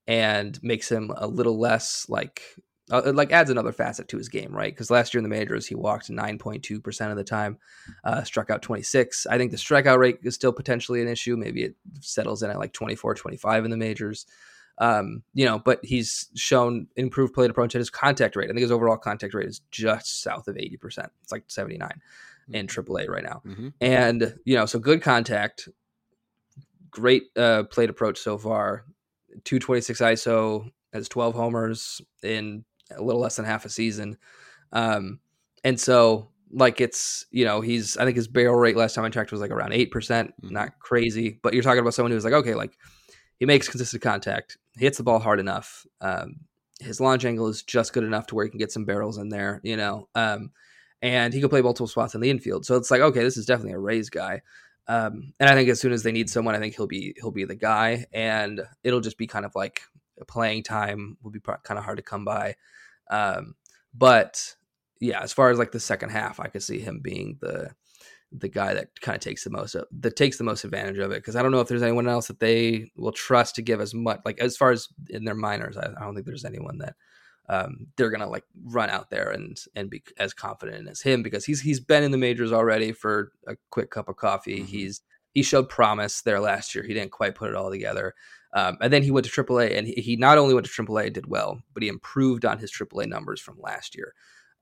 and makes him a little less like uh, like adds another facet to his game, right? Because last year in the majors he walked 9.2% of the time, uh, struck out 26. I think the strikeout rate is still potentially an issue. Maybe it settles in at like 24, 25 in the majors. Um, you know, but he's shown improved plate approach and his contact rate. I think his overall contact rate is just south of 80%. It's like 79 mm-hmm. in AAA right now. Mm-hmm. And, you know, so good contact, great uh, plate approach so far. 226 ISO, has 12 homers in a little less than half a season. Um, and so, like, it's, you know, he's, I think his barrel rate last time I checked was like around 8%, mm-hmm. not crazy, but you're talking about someone who's like, okay, like, he makes consistent contact. He hits the ball hard enough. Um, his launch angle is just good enough to where he can get some barrels in there, you know. Um, and he can play multiple spots in the infield. So it's like, okay, this is definitely a Rays guy. Um, and I think as soon as they need someone, I think he'll be he'll be the guy, and it'll just be kind of like playing time will be kind of hard to come by. Um, but yeah, as far as like the second half, I could see him being the the guy that kind of takes the most of, that takes the most advantage of it because I don't know if there's anyone else that they will trust to give as much like as far as in their minors I, I don't think there's anyone that um, they're gonna like run out there and and be as confident as him because he's he's been in the majors already for a quick cup of coffee. Mm-hmm. he's he showed promise there last year. He didn't quite put it all together. Um, and then he went to AAA and he, he not only went to AAA did well but he improved on his AAA numbers from last year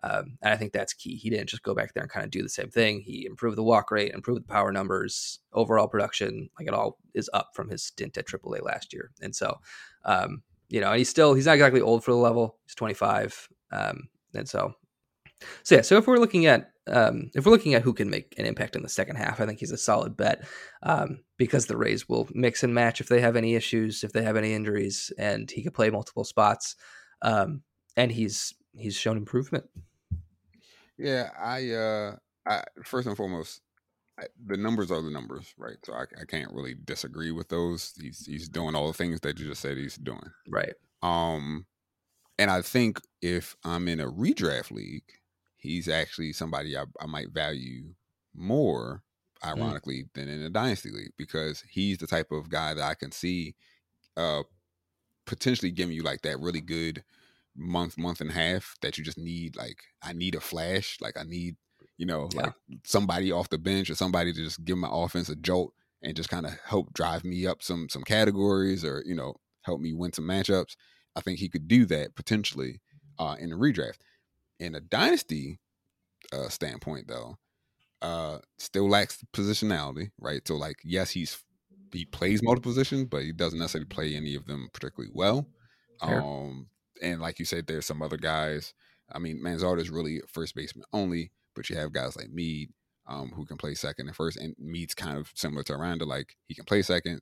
um, and I think that's key. He didn't just go back there and kind of do the same thing. He improved the walk rate, improved the power numbers, overall production. Like it all is up from his stint at AAA last year. And so, um, you know, and he's still he's not exactly old for the level. He's 25, um, and so, so yeah. So if we're looking at um, if we're looking at who can make an impact in the second half, I think he's a solid bet um, because the Rays will mix and match if they have any issues, if they have any injuries, and he could play multiple spots. Um, and he's he's shown improvement. Yeah, I uh I first and foremost, I, the numbers are the numbers, right? So I, I can't really disagree with those. He's he's doing all the things that you just said he's doing. Right. Um and I think if I'm in a redraft league, he's actually somebody I, I might value more, Mm. ironically, than in a dynasty league because he's the type of guy that I can see uh potentially giving you like that really good month, month and a half that you just need. Like, I need a flash. Like, I need, you know, Yeah. like somebody off the bench or somebody to just give my offense a jolt and just kind of help drive me up some some categories or you know help me win some matchups. I think he could do that potentially uh, in a redraft. In a dynasty uh, standpoint, though, uh, still lacks positionality, right? So, like, yes, he's he plays multiple positions, but he doesn't necessarily play any of them particularly well. Fair. Um, and like you said, there's some other guys. I mean, Manzardo is really first baseman only, but you have guys like Mead um, who can play second and first. And Mead's kind of similar to Aranda. Like he can play second,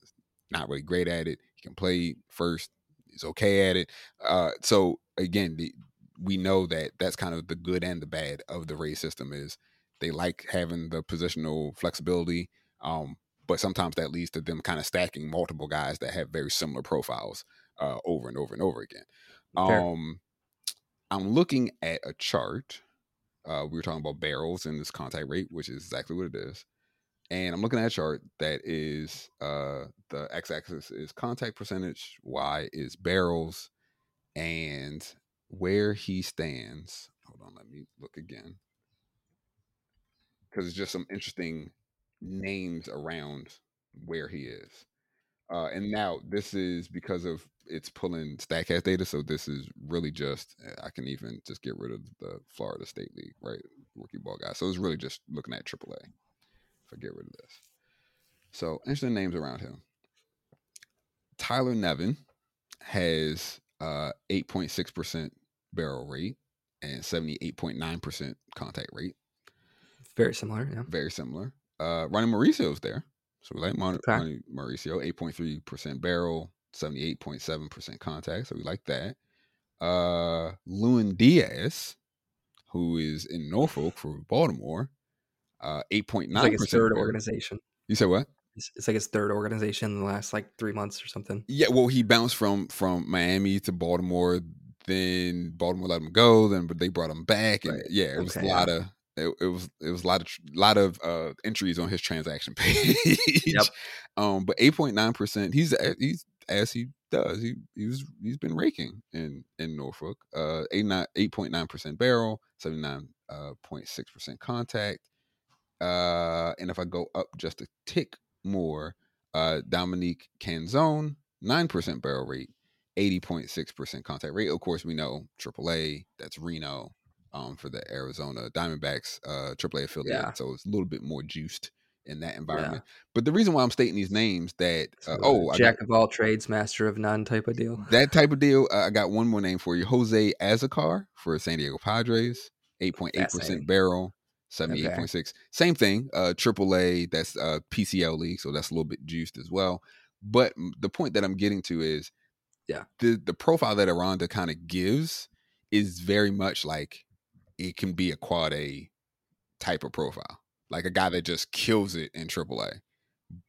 not really great at it. He can play first, he's okay at it. Uh, so again, the, we know that that's kind of the good and the bad of the Rays system is they like having the positional flexibility. Um, but sometimes that leads to them kind of stacking multiple guys that have very similar profiles uh, over and over and over again. Um, I'm looking at a chart. Uh, we were talking about barrels and this contact rate, which is exactly what it is. And I'm looking at a chart that is uh, the x-axis is contact percentage, y is barrels, and where he stands. Hold on, let me look again because it's just some interesting names around where he is. Uh, and now this is because of it's pulling Statcast data, so this is really just eh, I can even just get rid of the Florida State League, right? Rookie ball guy. So it's really just looking at AAA. If I get rid of this, so interesting names around him. Tyler Nevin has uh 8.6% barrel rate and 78.9% contact rate. Very similar. Yeah. Very similar. Uh Ronnie Mauricio's there. So we like Mon- Okay. Mauricio, 8.3% barrel, 78.7% contact. So we like that. Uh Lewin Diaz, who is in Norfolk for Baltimore, uh 8.9%. It's like his third barrel. organization. You said what? It's, it's like his third organization in the last like three months or something. Yeah, well, he bounced from from Miami to Baltimore. Then Baltimore let him go. Then but they brought him back, and Right. yeah, it was Okay, a lot of it, it was it was a lot of lot of uh entries on his transaction [laughs] page. Yep. Um, but eight point nine percent. He's he's as he does. He he was he's been raking in in Norfolk. Uh, eight nine eight point nine percent barrel, seventy nine uh point six percent contact. Uh, and if I go up just a tick more, uh, Dominic Canzone, 9% barrel rate, 80.6% contact rate. Of course, we know AAA, that's Reno um, for the Arizona Diamondbacks, uh, AAA affiliate. Yeah. So it's a little bit more juiced in that environment. But the reason why I'm stating these names that, So, uh, oh, I got- jack of all trades, master of none type of deal. that type of deal, uh, I got one more name for you Jose Azocar for San Diego Padres, 8.8% barrel. 78.6 same thing uh aaa that's uh pcl league so that's a little bit juiced as well but the point that i'm getting to is Yeah. the the profile that aranda kind of gives is very much like it can be a quad a type of profile like a guy that just kills it in aaa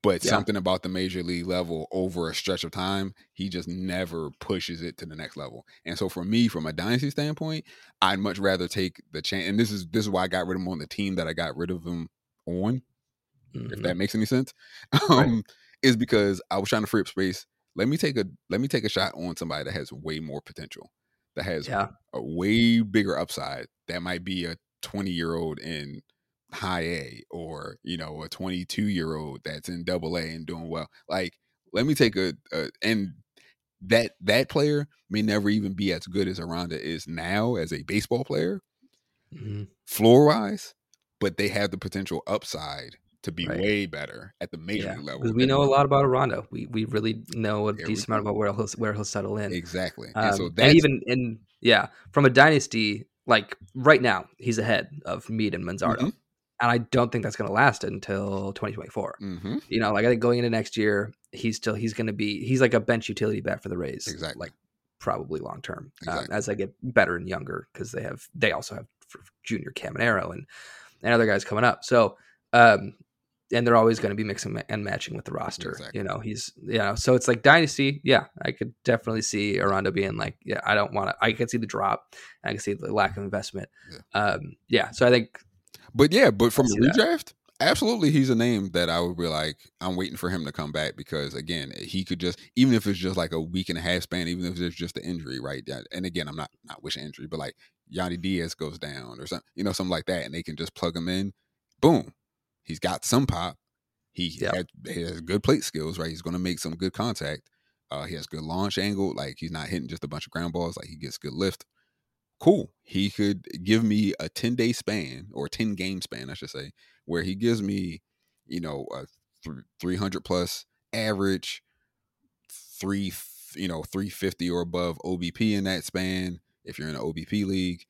but Yeah. something about the major league level over a stretch of time, he just never pushes it to the next level. And so for me, from a dynasty standpoint, I'd much rather take the chance. And this is this is why I got rid of him on the team that I got rid of him on, if Mhm. that makes any sense. [laughs] Um, is because I was trying to free up space. Let me take a let me take a shot on somebody that has way more potential, that has Yeah. a way bigger upside. That might be a 20 year old in high A or, you know, a 22 year old that's in double A and doing well. Like, let me take a, a and that that player may never even be as good as Aranda is now as a baseball player, Mhm. floor wise, but they have the potential upside to be Right. way better at the major Yeah, level. because we know a lot about Aranda. We we really know a decent amount about where he'll where he'll settle in. Exactly. Um, and so and even in yeah, from a dynasty, like right now, he's ahead of Mead and Manzardo, Mhm. and I don't think that's going to last until 2024. hmm You know, like I think going into next year, he's still he's going to be he's like a bench utility bat for the Rays, Exactly. like probably long term um, Exactly. as they get better and younger because they have they also have junior Caminero and and other guys coming up. So um, and they're always going to be mixing and matching with the roster. Exactly. You know, he's you know, so it's like dynasty. Yeah, I could definitely see Aranda being like, yeah, I don't want to. I can see the drop. I can see the lack of investment. Yeah, um, yeah so I think. But yeah, but from a redraft, absolutely, he's a name that I would be like, I'm waiting for him to come back because again, he could just even if it's just like a week and a half span, even if it's just an injury, right? And again, I'm not not wishing injury, but like Yandy Diaz goes down or something, you know, something like that, and they can just plug him in. Boom, He's got some pop. He, yep. had, he has good plate skills, right? He's going to make some good contact. Uh, he has good launch angle. Like he's not hitting just a bunch of ground balls. Like he gets good lift. Cool. He could give me a 10 day span or 10 game span, I should say, where he gives me, you know, a th- 300 plus average, three, you know, 350 or above OBP in that span. If you're in an OBP league,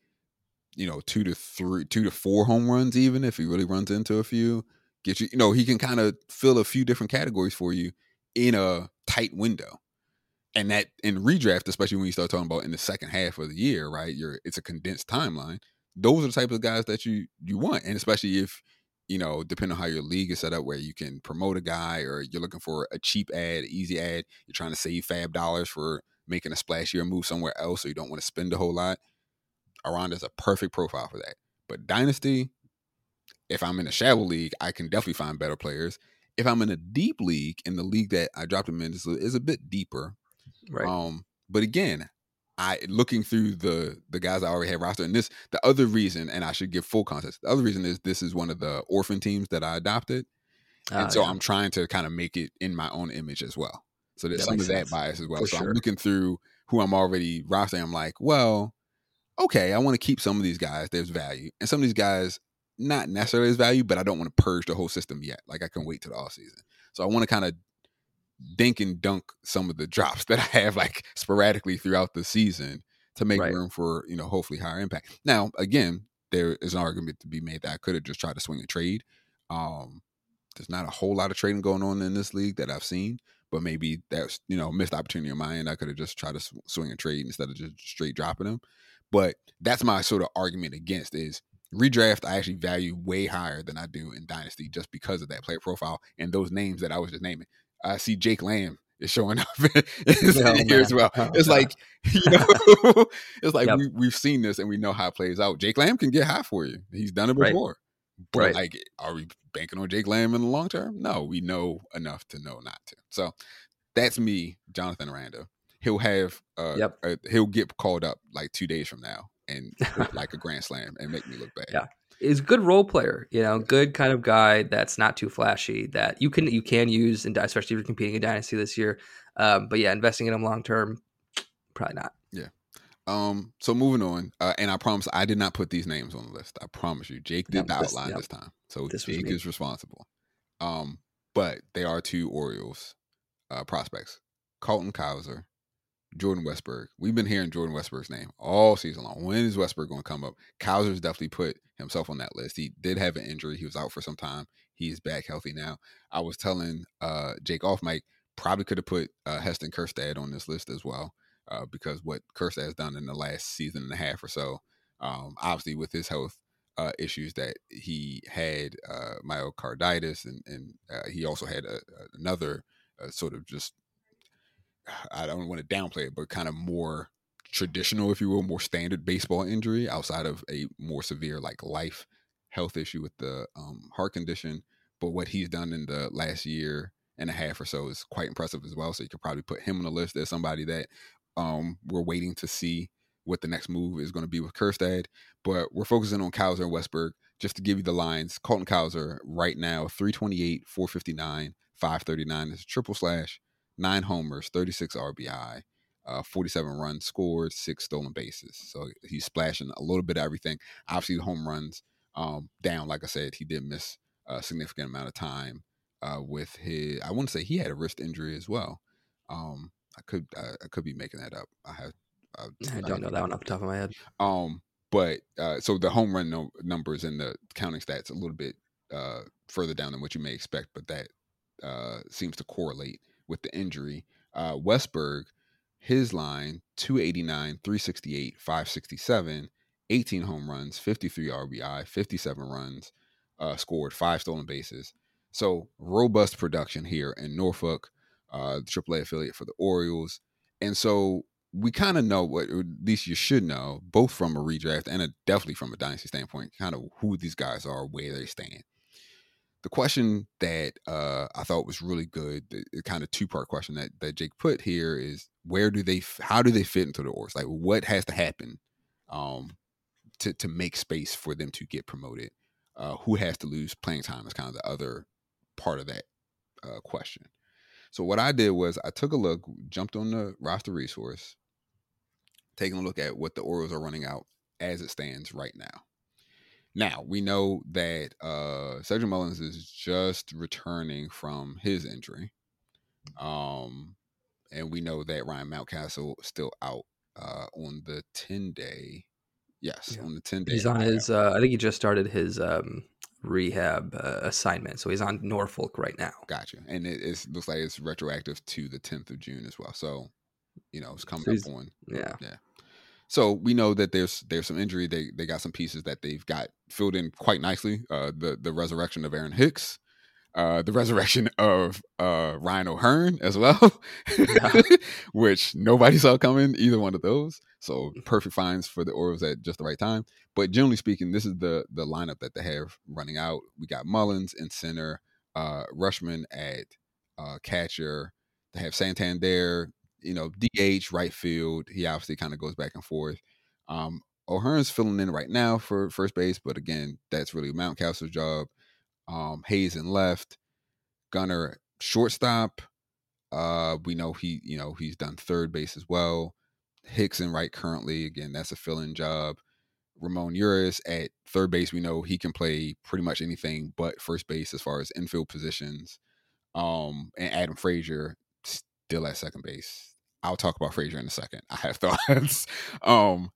you know, two to three, two to four home runs, even if he really runs into a few. Get you, you know, he can kind of fill a few different categories for you in a tight window. And that in redraft, especially when you start talking about in the second half of the year, right? You're it's a condensed timeline. Those are the type of guys that you you want, and especially if you know, depending on how your league is set up, where you can promote a guy or you're looking for a cheap ad, easy ad, you're trying to save fab dollars for making a splashier move somewhere else, so you don't want to spend a whole lot. Aranda's a perfect profile for that. But Dynasty, if I'm in a shallow league, I can definitely find better players. If I'm in a deep league, in the league that I dropped him in is, is a bit deeper. Right. Um, but again, I looking through the the guys I already have roster, and this the other reason, and I should give full context. The other reason is this is one of the orphan teams that I adopted, and uh, so yeah. I'm trying to kind of make it in my own image as well. So there's that some of sense. that bias as well. For so sure. I'm looking through who I'm already rostering. I'm like, well, okay, I want to keep some of these guys. There's value, and some of these guys not necessarily as value, but I don't want to purge the whole system yet. Like I can wait till the off season. So I want to kind of dink and dunk some of the [laughs] drops that I have like sporadically throughout the season to make right. room for you know hopefully higher impact. Now again, there is an argument to be made that I could have just tried to swing a trade. Um, there's not a whole lot of trading going on in this league that I've seen, but maybe that's you know missed opportunity of mine. I could have just tried to swing a trade instead of just straight dropping them. But that's my sort of argument against is redraft I actually value way higher than I do in Dynasty just because of that player profile and those names that I was just naming. I see Jake Lamb is showing [laughs] up oh, here as well. Oh, it's like [laughs] you know, [laughs] it's like yep. we, we've seen this and we know how it plays out. Jake Lamb can get high for you. He's done it before. Right. But right. like, are we banking on Jake Lamb in the long term? No, we know enough to know not to. So that's me, Jonathan Aranda he'll have uh, yep. A, he'll get called up like two days from now and [laughs] like a grand slam and make me look bad. Yeah. Is good role player, you know, good kind of guy that's not too flashy that you can you can use and especially if you're competing in dynasty this year. Um, but yeah, investing in him long term, probably not. Yeah. Um. So moving on, uh, and I promise I did not put these names on the list. I promise you, Jake did yep, outline this, yep. this time, so this Jake is responsible. Um. But they are two Orioles uh, prospects, Colton Cowser Jordan Westburg. We've been hearing Jordan Westburg's name all season long. When is Westburg going to come up? Cowser's definitely put himself on that list. He did have an injury. He was out for some time. He's back healthy now. I was telling uh, Jake off mic, probably could have put uh, Heston Kjerstad on this list as well, uh, because what Kjerstad has done in the last season and a half or so, um, obviously with his health uh, issues that he had uh, myocarditis, and, and uh, he also had a, another uh, sort of just I don't want to downplay it, but kind of more traditional, if you will, more standard baseball injury outside of a more severe like life health issue with the um, heart condition. But what he's done in the last year and a half or so is quite impressive as well. So you could probably put him on the list as somebody that um, we're waiting to see what the next move is going to be with Kjerstad. But we're focusing on Cowser and Westburg. Just to give you the lines, Colton Cowser right now, 328, 459, 539 is a triple slash nine homers, 36 RBI, uh, 47 runs scored, six stolen bases. So he's splashing a little bit of everything. Obviously, the home runs um, down. Like I said, he did miss a significant amount of time uh, with his. I want to say he had a wrist injury as well. Um, I could I, I, could be making that up. I have. I, I don't know that one off the top of my head. Um, but uh, so the home run no, numbers and the counting stats a little bit uh, further down than what you may expect, but that uh, seems to correlate with the injury. Uh, Westburg, his line 289, 368, 567, 18 home runs, 53 RBI, 57 runs, uh, scored five stolen bases. So robust production here in Norfolk, uh, the AAA affiliate for the Orioles, and so we kind of know what, at least you should know, both from a redraft and a, definitely from a dynasty standpoint, kind of who these guys are, where they stand. The question that uh, I thought was really good, the, the kind of two part question that, that Jake put here is where do they, how do they fit into the Orioles? Like, what has to happen um, to to make space for them to get promoted? Uh, who has to lose playing time is kind of the other part of that uh, question. So what I did was I took a look, jumped on the roster resource, taking a look at what the Orioles are running out as it stands right now. Now we know that uh, Cedric Mullins is just returning from his injury, um, and we know that Ryan Mountcastle still out uh, on the ten day. Yes, yeah. on the ten day. He's on his. Uh, I think he just started his um, rehab uh, assignment. So he's on Norfolk right now. Gotcha. And it looks like it's retroactive to the 10th of June as well. So, you know, it's coming so up on. Yeah. Yeah. So we know that there's there's some injury. They they got some pieces that they've got filled in quite nicely. Uh, the the resurrection of Aaron Hicks, uh, the [laughs] resurrection of uh, Ryan O'Hearn as well, yeah. [laughs] which nobody saw coming, either one of those. So perfect finds for the Orioles at just the right time. But generally speaking, this is the the lineup that they have running out. We got Mullins in center, uh, Rutschman at uh, catcher. They have Santander, you know, DH right field. He obviously kind of goes back and forth. Um, O'Hearn's filling in right now for first base, but again, that's really Mountcastle's job um, Hayes in left, Gunnar shortstop. Uh, we know he, you know, he's done third base as well. Hicks in right currently. Again, that's a fill-in job. Ramon Urias at third base. We know he can play pretty much anything but first base as far as infield positions. Um, and Adam Frazier still at second base. I'll talk about Frazier in a second. [laughs] I have thoughts. um,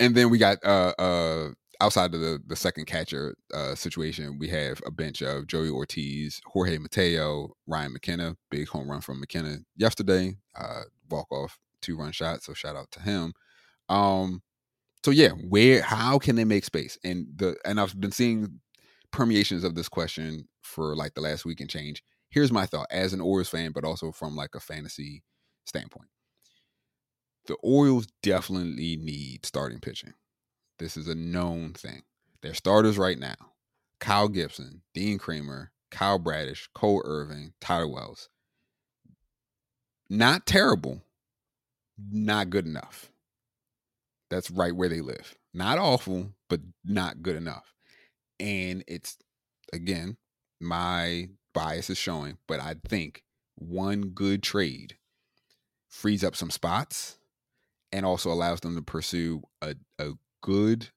and then we got uh uh outside of the the second catcher uh, situation, we have a bench of Joey Ortiz, Jorge Mateo, Ryan McKenna, big home run from McKenna yesterday, uh, walk off two run shot. So shout out to him. Um, so yeah, where how can they make space? And the and I've been seeing permeations of this question for like the last week and change. Here's my thought as an Orioles fan, but also from like a fantasy standpoint. The Orioles definitely need starting pitching. This is a known thing. Their starters right now Kyle Gibson, Dean Kremer, Kyle Bradish, Cole Irvin, Tyler Wells. Not terrible, not good enough. That's right where they live. Not awful, but not good enough. And it's, again, my bias is showing, but I think one good trade frees up some spots and also allows them to pursue a, a good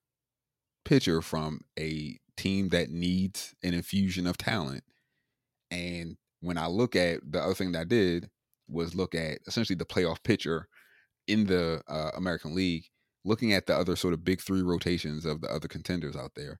pitcher from a team that needs an infusion of talent. And when I look at the other thing that I did was look at essentially the playoff pitcher in the uh, American League, looking at the other sort of big three rotations of the other contenders out there.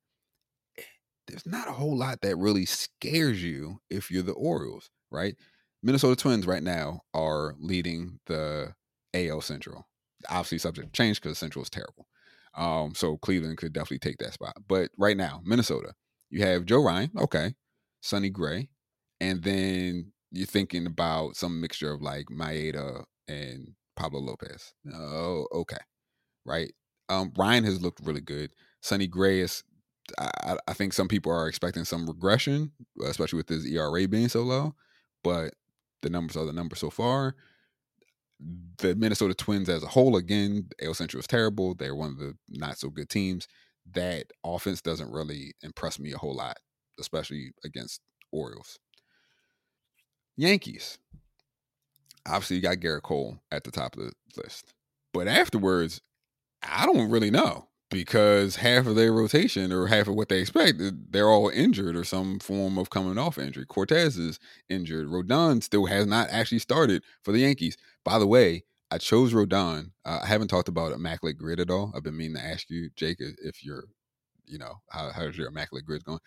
There's not a whole lot that really scares you if you're the Orioles, right? Minnesota Twins right now are leading the AL Central. Obviously, subject change because Central is terrible. Um, so Cleveland could definitely take that spot. But right now, Minnesota, you have Joe Ryan, okay, Sonny Gray, and then you're thinking about some mixture of like Maeda and Pablo Lopez. Oh, okay, right. Um, Ryan has looked really good. Sonny Gray is. I, I think some people are expecting some regression, especially with his ERA being so low. But the numbers are the numbers so far the Minnesota Twins as a whole, again, AL Central is terrible. They're one of the not so good teams. That offense doesn't really impress me a whole lot, especially against Orioles. Yankees. Obviously, you got Gerrit Cole at the top of the list. But afterwards, I don't really know because half of their rotation or half of what they expect, they're all injured or some form of coming off injury. Cortes is injured. Rodon still has not actually started for the Yankees. By the way, I chose Rodon. Uh, I haven't talked about Immaculate Grid at all. I've been meaning to ask you, Jake, if you're, you know, how, how's your Immaculate Grid going?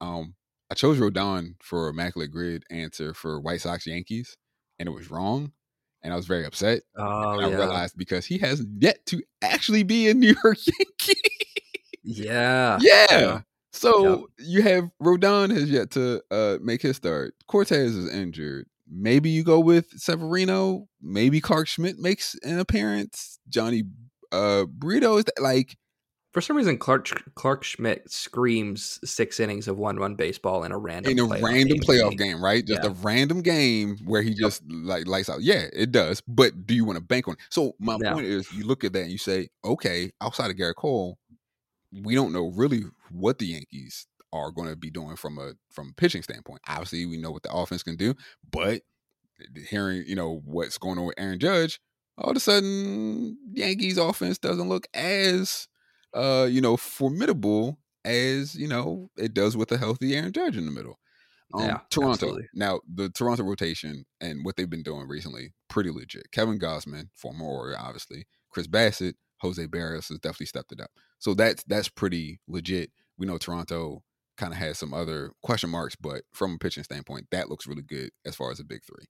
Um, I chose Rodon for Immaculate Grid answer for White Sox Yankees, and it was wrong and I was very upset. Oh, I yeah. realized because he has yet to actually be a New York [laughs] Yankee. Yeah. yeah. So Yep. you have Rodon has yet to uh, make his start. Cortes is injured. Maybe you go with Severino. Maybe Clarke Schmidt makes an appearance. Jhony uh, Brito is that, like For some reason, Clarke Clarke Schmidt screams six innings of one run baseball in a random in a playoff random game. playoff game, right? Just Yeah. a random game where he just like lights out. Yeah, it does. But do you want to bank on it? So my No. point is, you look at that and you say, okay, outside of Gerrit Cole, we don't know really what the Yankees are going to be doing from a from a pitching standpoint. Obviously, we know what the offense can do, but hearing you know what's going on with Aaron Judge, all of a sudden Yankees offense doesn't look as uh you know formidable as you know it does with a healthy Aaron Judge in the middle. Um, Yeah, Toronto. absolutely. Now the Toronto rotation and what they've been doing recently, pretty legit. Kevin Gausman, former Warrior, obviously. Chris Bassitt, Jose Berrios has definitely stepped it up. So that's that's pretty legit. We know Toronto kind of has some other question marks, but from a pitching standpoint, that looks really good as far as the big three.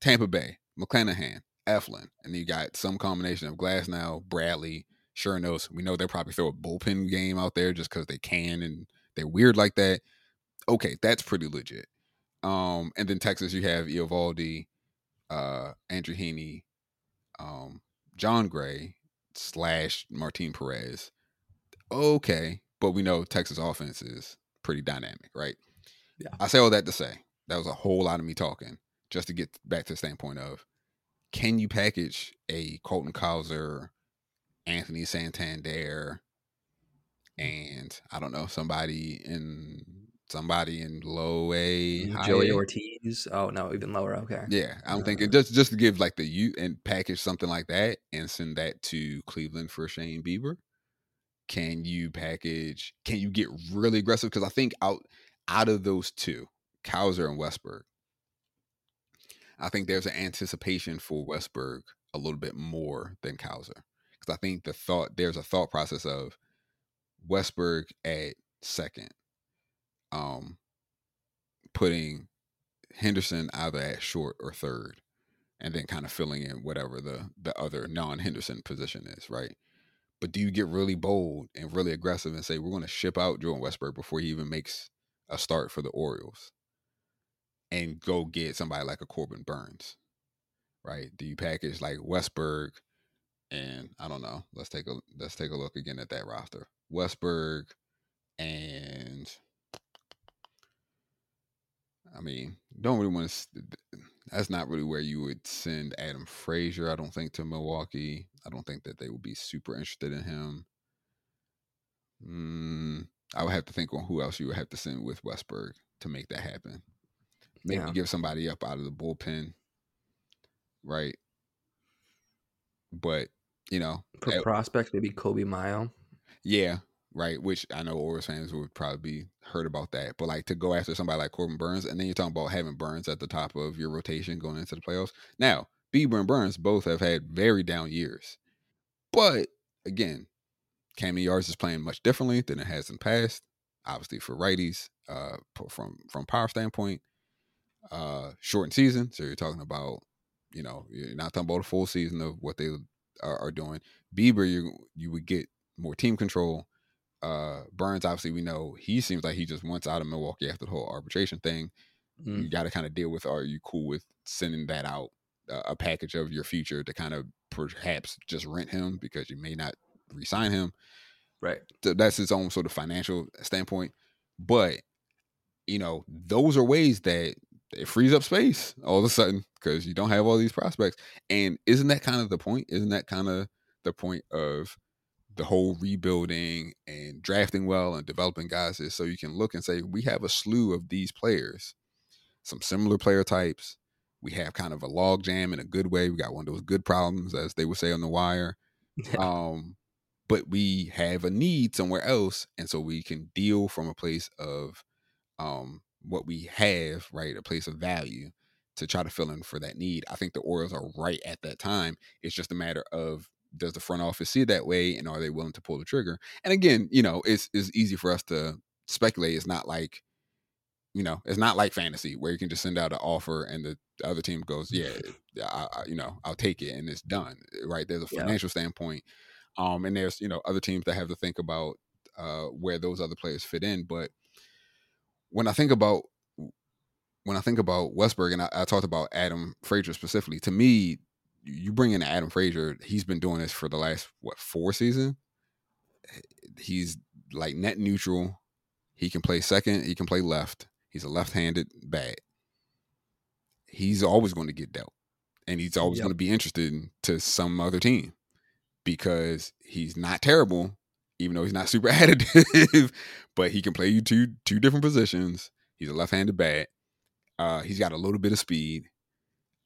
Tampa Bay, McClanahan, Eflin, and you got some combination of Glasnow, Bradley, Chirinos. We know they'll probably throw a bullpen game out there just because they can and they're weird like that. Okay, that's pretty legit. Um, and then Texas, you have Eovaldi, uh, Andrew Heaney, um, Jon Gray slash Martin Perez. Okay, but we know Texas offense is pretty dynamic, right? Yeah. I say all that to say that was a whole lot of me talking just to get back to the standpoint of can you package a Colton Cowser, Anthony Santander, mm. and I don't know somebody in somebody in low A, Joey A? Ortiz. Oh no, even lower. Okay. Yeah, I'm Uh, thinking just just to give like the you and package something like that and send that to Cleveland for Shane Bieber. Can you package? Can you get really aggressive? Because I think out out of those two, Cowser and Westburg, I think there's an anticipation for Westburg a little bit more than Cowser. Because I think the thought there's a thought process of Westburg at second, um, putting Henderson either at short or third, and then kind of filling in whatever the the other non Henderson position is, right? But do you get really bold and really aggressive and say we're going to ship out Jordan Westburg before he even makes a start for the Orioles, and go get somebody like a Corbin Burnes, right? Do you package like Westburg, and I don't know. Let's take a let's take a look again at that roster. Westburg and I mean, don't really want to. That's not really where you would send Adam Frazier. I don't think to Milwaukee. I don't think that they would be super interested in him. Mm, I would have to think on who else you would have to send with Westburg to make that happen. Maybe Yeah. give somebody up out of the bullpen, right? But you know, For prospects, maybe Coby Mayo. yeah, right. Which I know Orioles fans would probably be hurt about that. But like to go after somebody like Corbin Burnes, and then you're talking about having Burnes at the top of your rotation going into the playoffs. Now, Bieber and Burnes both have had very down years. But again, Camden Yards is playing much differently than it has in the past. Obviously for righties, uh from from power standpoint, uh shortened season. So you're talking about, you know, you're not talking about a full season of what they are, are doing. Bieber, you you would get more team control. Uh, Burnes, obviously, we know he seems like he just wants out of Milwaukee after the whole arbitration thing. Mm. You got to kind of deal with. Are you cool with sending that out, uh, a package of your future to kind of perhaps just rent him because you may not re-sign him? Right. So that's its own sort of financial standpoint. But you know, those are ways that it frees up space all of a sudden because you don't have all these prospects. And isn't that kind of the point? Isn't that kind of the point of the whole rebuilding and drafting well and developing guys is so you can look and say we have a slew of these players, some similar player types. We have kind of a log jam in a good way. We got one of those good problems, as they would say on the wire. Um, but we have a need somewhere else, and so we can deal from a place of um what we have, right? A place of value to try to fill in for that need. I think the Orioles are right at that time. It's just a matter of does the front office see it that way and are they willing to pull the trigger? And again, you know, it's it's easy for us to speculate. It's not like you know, it's not like fantasy where you can just send out an offer and the other team goes, [laughs] yeah, I, I, you know, I'll take it and it's done, right? There's a Yeah. financial standpoint, um, and there's you know other teams that have to think about uh, where those other players fit in. But when I think about when I think about Westburg, and I, I talked about Adam Frazier specifically, to me, you bring in Adam Frazier, he's been doing this for the last what four seasons. He's like net neutral. He can play second. He can play left. He's a left-handed bat. He's always going to get dealt, and he's always yep. going to be interested in, to some other team because he's not terrible, even though he's not super [laughs] additive. but he can play you two two different positions. He's a left-handed bat. Uh, he's got a little bit of speed.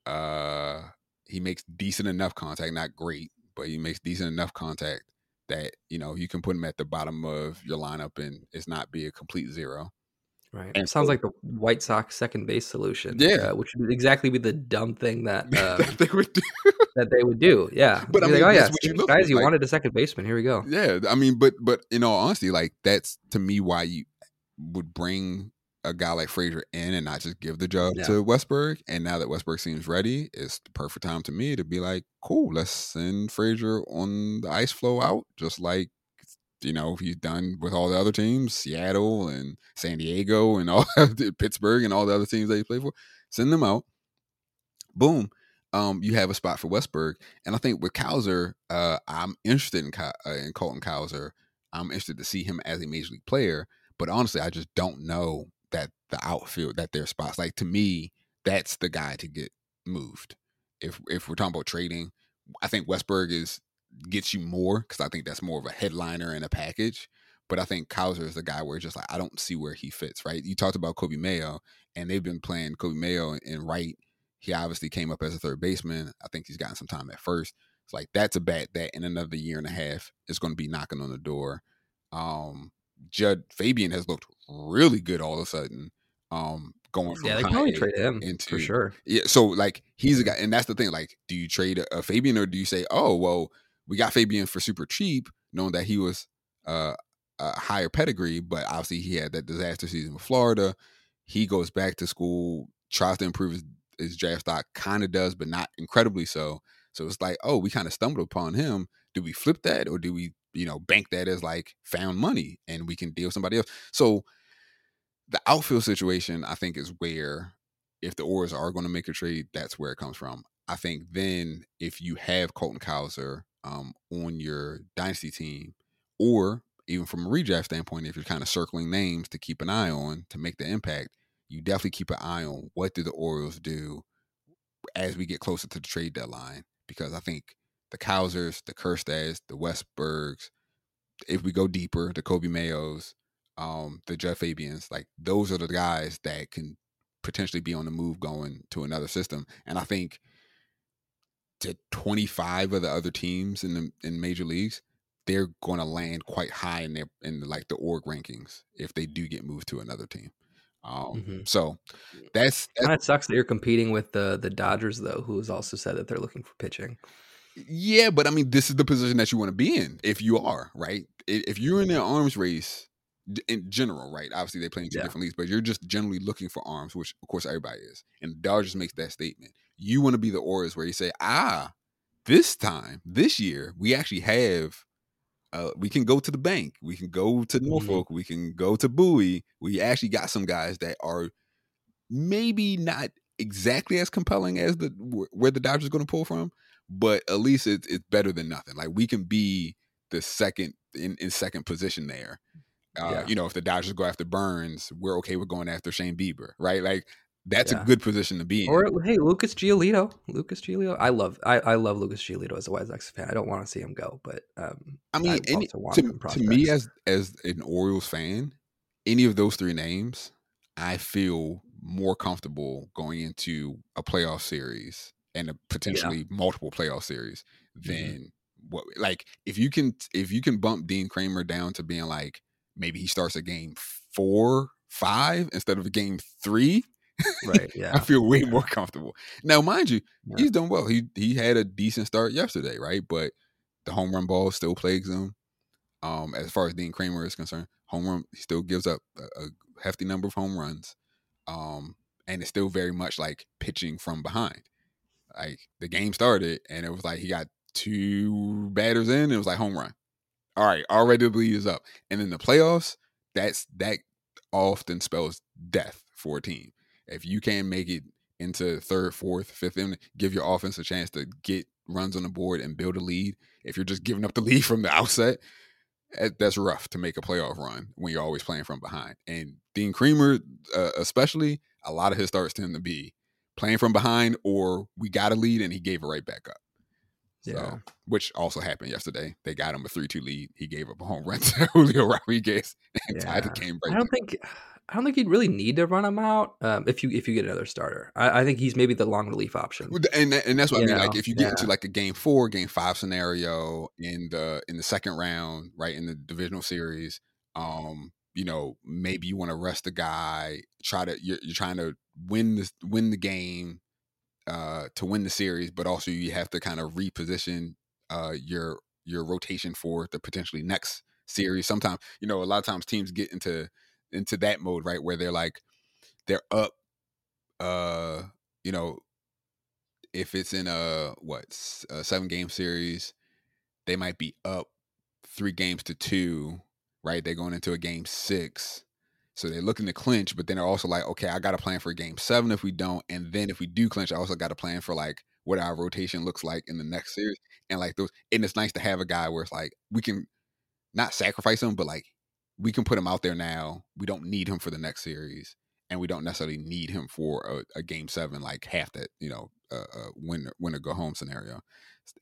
Uh, he makes decent enough contact, not great, but he makes decent enough contact that you know you can put him at the bottom of your lineup and it's not be a complete zero. Right. And it sounds so, like the White Sox second base solution. Yeah. Uh, which would exactly be the dumb thing that, [laughs] um, they would do. [laughs] that they would do. Yeah. But I mean, like, oh yeah, you guys, you wanted a second baseman. Here we go. Yeah. I mean, but but in all honesty, like that's to me why you would bring a guy like Frazier in and not just give the job yeah. to Westburg. And now that Westburg seems ready, it's the perfect time to me to be like, cool, let's send Frazier on the ice flow out, just like you know he's done with all the other teams, Seattle and San Diego and all [laughs] Pittsburgh and all the other teams that he played for. Send them out. Boom. Um, you have a spot for Westburg, and I think with Cowser, uh, I'm interested in uh, in Colton Cowser. I'm interested to see him as a major league player, but honestly, I just don't know that the outfield that their spots. Like to me, that's the guy to get moved. If if we're talking about trading, I think Westburg is gets you more because I think that's more of a headliner and a package. But I think Cowser is the guy where just like I don't see where he fits. Right? You talked about Coby Mayo, and they've been playing Coby Mayo and right. He obviously came up as a third baseman. I think he's gotten some time at first. It's like that's a bat that in another year and a half is going to be knocking on the door. Um, Jud Fabian has looked really good all of a sudden. Um, going from yeah, they probably trade him into for sure. Yeah, so like he's a guy, and that's the thing. Like, do you trade a, a Fabian or do you say, oh well, we got Fabian for super cheap, knowing that he was uh, a higher pedigree, but obviously he had that disaster season with Florida. He goes back to school, tries to improve his, his draft stock, kind of does, but not incredibly so. So it's like, oh, we kind of stumbled upon him. Do we flip that or do we you know, bank that as like found money and we can deal with somebody else. So the outfield situation, I think, is where if the Orioles are going to make a trade, that's where it comes from. I think then if you have Colton Cowser um, on your dynasty team, or even from a redraft standpoint, if you're kind of circling names to keep an eye on to make the impact, you definitely keep an eye on what do the Orioles do as we get closer to the trade deadline. Because I think the Cowsers, the Kjerstads, the Westburgs. If we go deeper, the Coby Mayos, um, the Jeff Fabians, like those are the guys that can potentially be on the move going to another system. And I think to 25 of the other teams in the in major leagues, they're going to land quite high in their in like the org rankings if they do get moved to another team. Um, mm-hmm. So that's, that's kind of sucks that you're competing with the the Dodgers though, who has also said that they're looking for pitching. Yeah, but I mean, this is the position that you want to be in if you are, right? If you're in their arms race in general, right? Obviously, they play in two yeah. different leagues, but you're just generally looking for arms, which of course everybody is. And the Dodgers makes that statement. You want to be the Orioles where you say, ah, this time, this year, we actually have uh, we can go to the bank. We can go to mm-hmm. Norfolk. Mm-hmm. We can go to Bowie. We actually got some guys that are maybe not exactly as compelling as the where the Dodgers going to pull from, but at least it's it's better than nothing. Like we can be the second in, in second position there. Uh, yeah. You know, if the Dodgers go after Burnes, we're okay with going after Shane Bieber, right? Like that's yeah. a good position to be in. Or hey, Lucas Giolito, Lucas Giolito. I love I, I love Lucas Giolito as a White Sox fan. I don't want to see him go, but um, I mean, any, to, to me as as an Orioles fan, any of those three names, I feel more comfortable going into a playoff series and a potentially yeah. multiple playoff series mm-hmm. than mm-hmm. what like if you can if you can bump Dean Kremer down to being like maybe he starts a game four five instead of a game three right [laughs] yeah i feel way yeah. more comfortable now mind you yeah. he's done well he he had a decent start yesterday right but the home run ball still plagues him um as far as dean Kremer is concerned home run he still gives up a, a hefty number of home runs um and it's still very much like pitching from behind like the game started and it was like he got two batters in, it was like home run. all right, already the lead is up. And in the playoffs, that's that often spells death for a team. If you can't make it into third, fourth, fifth inning, give your offense a chance to get runs on the board and build a lead. If you're just giving up the [laughs] lead from the outset, that's rough to make a playoff run when you're always playing from behind. And Dean Kremer, uh, especially, a lot of his starts tend to be playing from behind or we got a lead and he gave it right back up. So, yeah. which also happened yesterday. They got him a three-two lead. He gave up a home run [laughs] to Julio Rodriguez and yeah. tied the game. Right I don't think I don't think you'd really need to run him out um, if you if you get another starter. I, I, think he's maybe the long relief option. And and that's what you I mean. Know? Like if you get yeah. into like a game four, game five scenario in the in the second round, right in the divisional series, um, you know maybe you want to rest the guy, try to you're, you're trying to win the win the game uh, to win the series, but also you have to kind of reposition uh, your your rotation for the potentially next series. Sometimes you know a lot of times teams get into into that mode, right? Where they're like they're up uh, you know, if it's in a what, a seven game series, they might be up 3 games to 2, right? They're going into a game 6. So they're looking to clinch, but then they're also like, okay, I got to plan for game seven if we don't, and then if we do clinch, I also got to plan for like what our rotation looks like in the next series, and like those. And it's nice to have a guy where it's like we can not sacrifice him, but like we can put him out there now. We don't need him for the next series, and we don't necessarily need him for a, a game seven, like half that, you know, uh, uh, win win or go home scenario.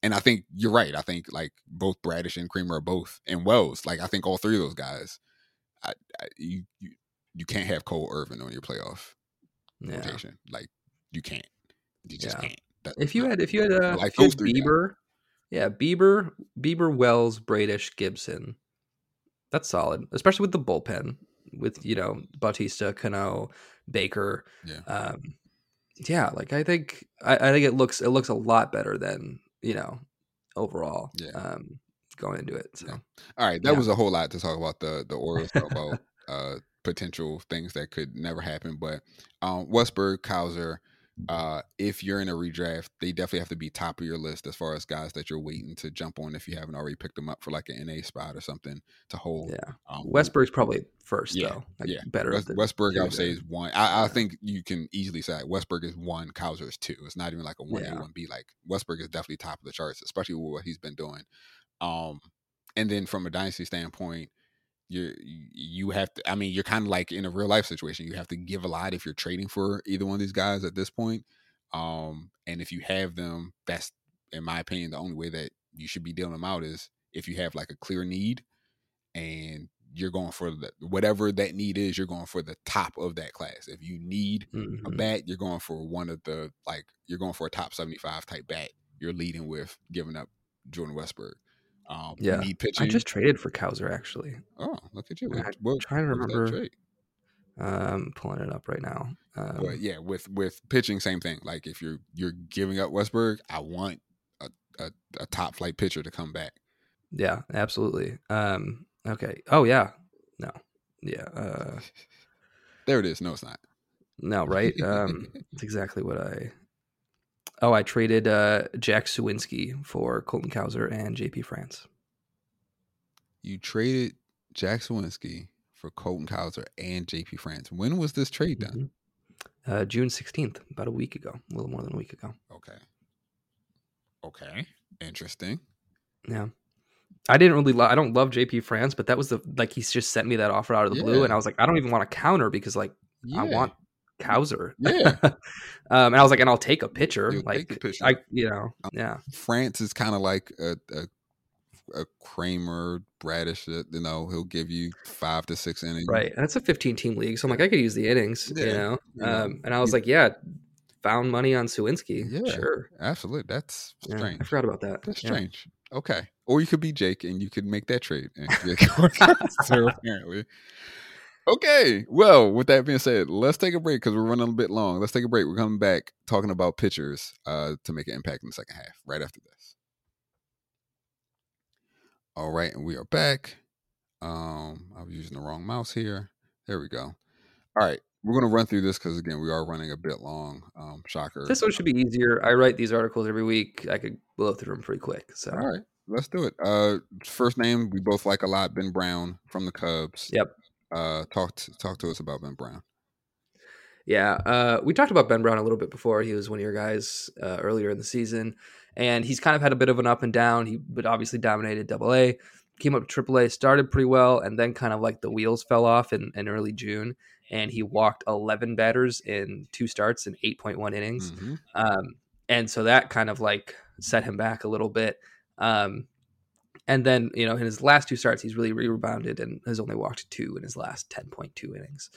And I think you're right. I think like both Bradish and Kremer are both, and Wells. Like I think all three of those guys, I, I you, you you can't have Cole Irvin on your playoff yeah. rotation. Like you can't. You just yeah. can't. That, if you had if you had uh, like if had Bieber, yeah, Bieber, Bieber, Wells, Bradish, Gibson that's solid, especially with the bullpen with you know Bautista, Cano, Baker. Yeah. Um, yeah, like I think I, I, think it looks it looks a lot better than you know overall. Yeah. Um, going into it. So. Yeah. All right, that yeah. was a whole lot to talk about the the Orioles about [laughs] uh, potential things that could never happen, but um, Westburg, Cowser, uh, if you're in a redraft, they definitely have to be top of your list as far as guys that you're waiting to jump on if you haven't already picked them up for like an NA spot or something to hold. Yeah, um, Westburg's probably first yeah, though. Like yeah, better. West, Westburg, I would say is one. I, I, think you can easily say Westburg is one, Cowser is two. It's not even like a one A one B. Like Westburg is definitely top of the charts, especially with what he's been doing. Um, and then from a dynasty standpoint, you you have to. I mean, you're kind of like in a real life situation. You have to give a lot if you're trading for either one of these guys at this point. Um, and if you have them, that's in my opinion the only way that you should be dealing them out is if you have like a clear need and you're going for the whatever that need is, you're going for the top of that class. If you need mm-hmm. a bat, you're going for one of the like you're going for a top 75 type bat. You're leading with giving up Jordan Westburg. Um, yeah. I just traded for Cowser actually. Oh, look at you! I'm trying to remember. Um, pulling it up right now. Um, but yeah, with with pitching, same thing. Like if you're you're giving up Westburg, I want a, a, a top flight pitcher to come back. Yeah, absolutely. Um, okay. Oh yeah. No. Yeah. Uh, [laughs] there it is. No, it's not. No, right? [laughs] Um, it's exactly what I. Oh, I traded uh, Jack Suwinski for Colton Cowser and JP France. You traded Jack Suwinski for Colton Cowser and JP France. When was this trade done? Mm-hmm. Uh, June 16th, about a week ago, a little more than a week ago. Okay. Okay. Interesting. Yeah. I didn't really I don't love JP France, but that was the like he just sent me that offer out of the yeah. blue and I was like I don't even want to counter because like yeah. I want Cowser. Yeah. [laughs] um, and I was like, and I'll take a pitcher. You'll like, pitcher. I, you know, um, yeah. France is kind of like a, a, a Kremer, Bradish, you know, he'll give you five to six innings. Right. And it's a 15 team league. So I'm like, I could use the innings, yeah. you know? Um, and I was like, yeah, found money on Suwinski. Yeah. Sure. Absolutely. That's strange. I forgot about that. That's strange. Okay. Or you could be Jake and you could make that trade. [laughs] so apparently. Okay. Well, with that being said, let's take a break because we're running a bit long. Let's take a break. We're coming back talking about pitchers uh, to make an impact in the second half right after this. All right, and we are back. Um, I was using the wrong mouse here. There we go. All right, we're going to run through this because again, we are running a bit long. Um, shocker. This one should be easier. I write these articles every week. I could blow through them pretty quick. So all right, let's do it. Uh, first name we both like a lot, Ben Brown from the Cubs. Yep. Uh, talk to, talk to us about Ben Brown. Yeah, uh, we talked about Ben Brown a little bit before. He was one of your guys uh, earlier in the season, and he's kind of had a bit of an up and down. He but obviously dominated Double A, came up to Triple A, started pretty well, and then kind of like the wheels fell off in, in early June, and he walked 11 batters in two starts in 8.1 innings, mm-hmm. um, and so that kind of like set him back a little bit. Um, and then you know in his last two starts, he's really rebounded and has only walked two in his last 10.2 innings.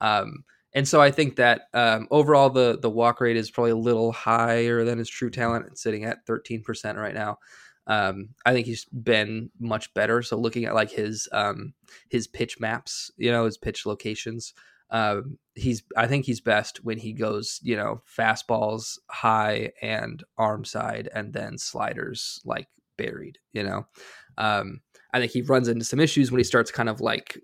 Um, and so I think that um, overall the the walk rate is probably a little higher than his true talent. It's sitting at 13% right now. Um, I think he's been much better. So looking at like his um, his pitch maps, you know, his pitch locations, um, he's I think he's best when he goes, you know, fastballs high and arm side, and then sliders like buried. You know, um, I think he runs into some issues when he starts kind of like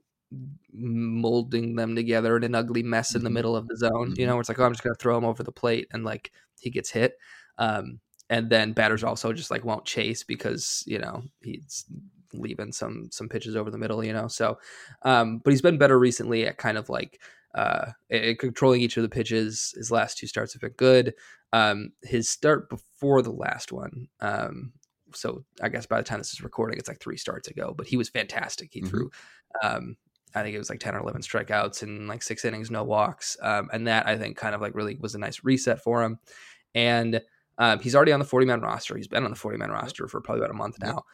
molding them together in an ugly mess in the mm-hmm. middle of the zone. You mm-hmm. know, it's like, oh, I'm just gonna throw him over the plate and like he gets hit. Um, and then batters also just like won't chase because you know he's leaving some some pitches over the middle. You know, so um, but he's been better recently at kind of like uh, controlling each of the pitches. His last two starts have been good. Um, his start before the last one, um, so I guess by the time this is recording, it's like three starts ago. But he was fantastic. He mm-hmm. threw um, I think it was like 10 or 11 strikeouts and like six innings, no walks. Um, and that I think kind of like really was a nice reset for him. And um, he's already on the 40 man roster. He's been on the 40 man roster for probably about a month now.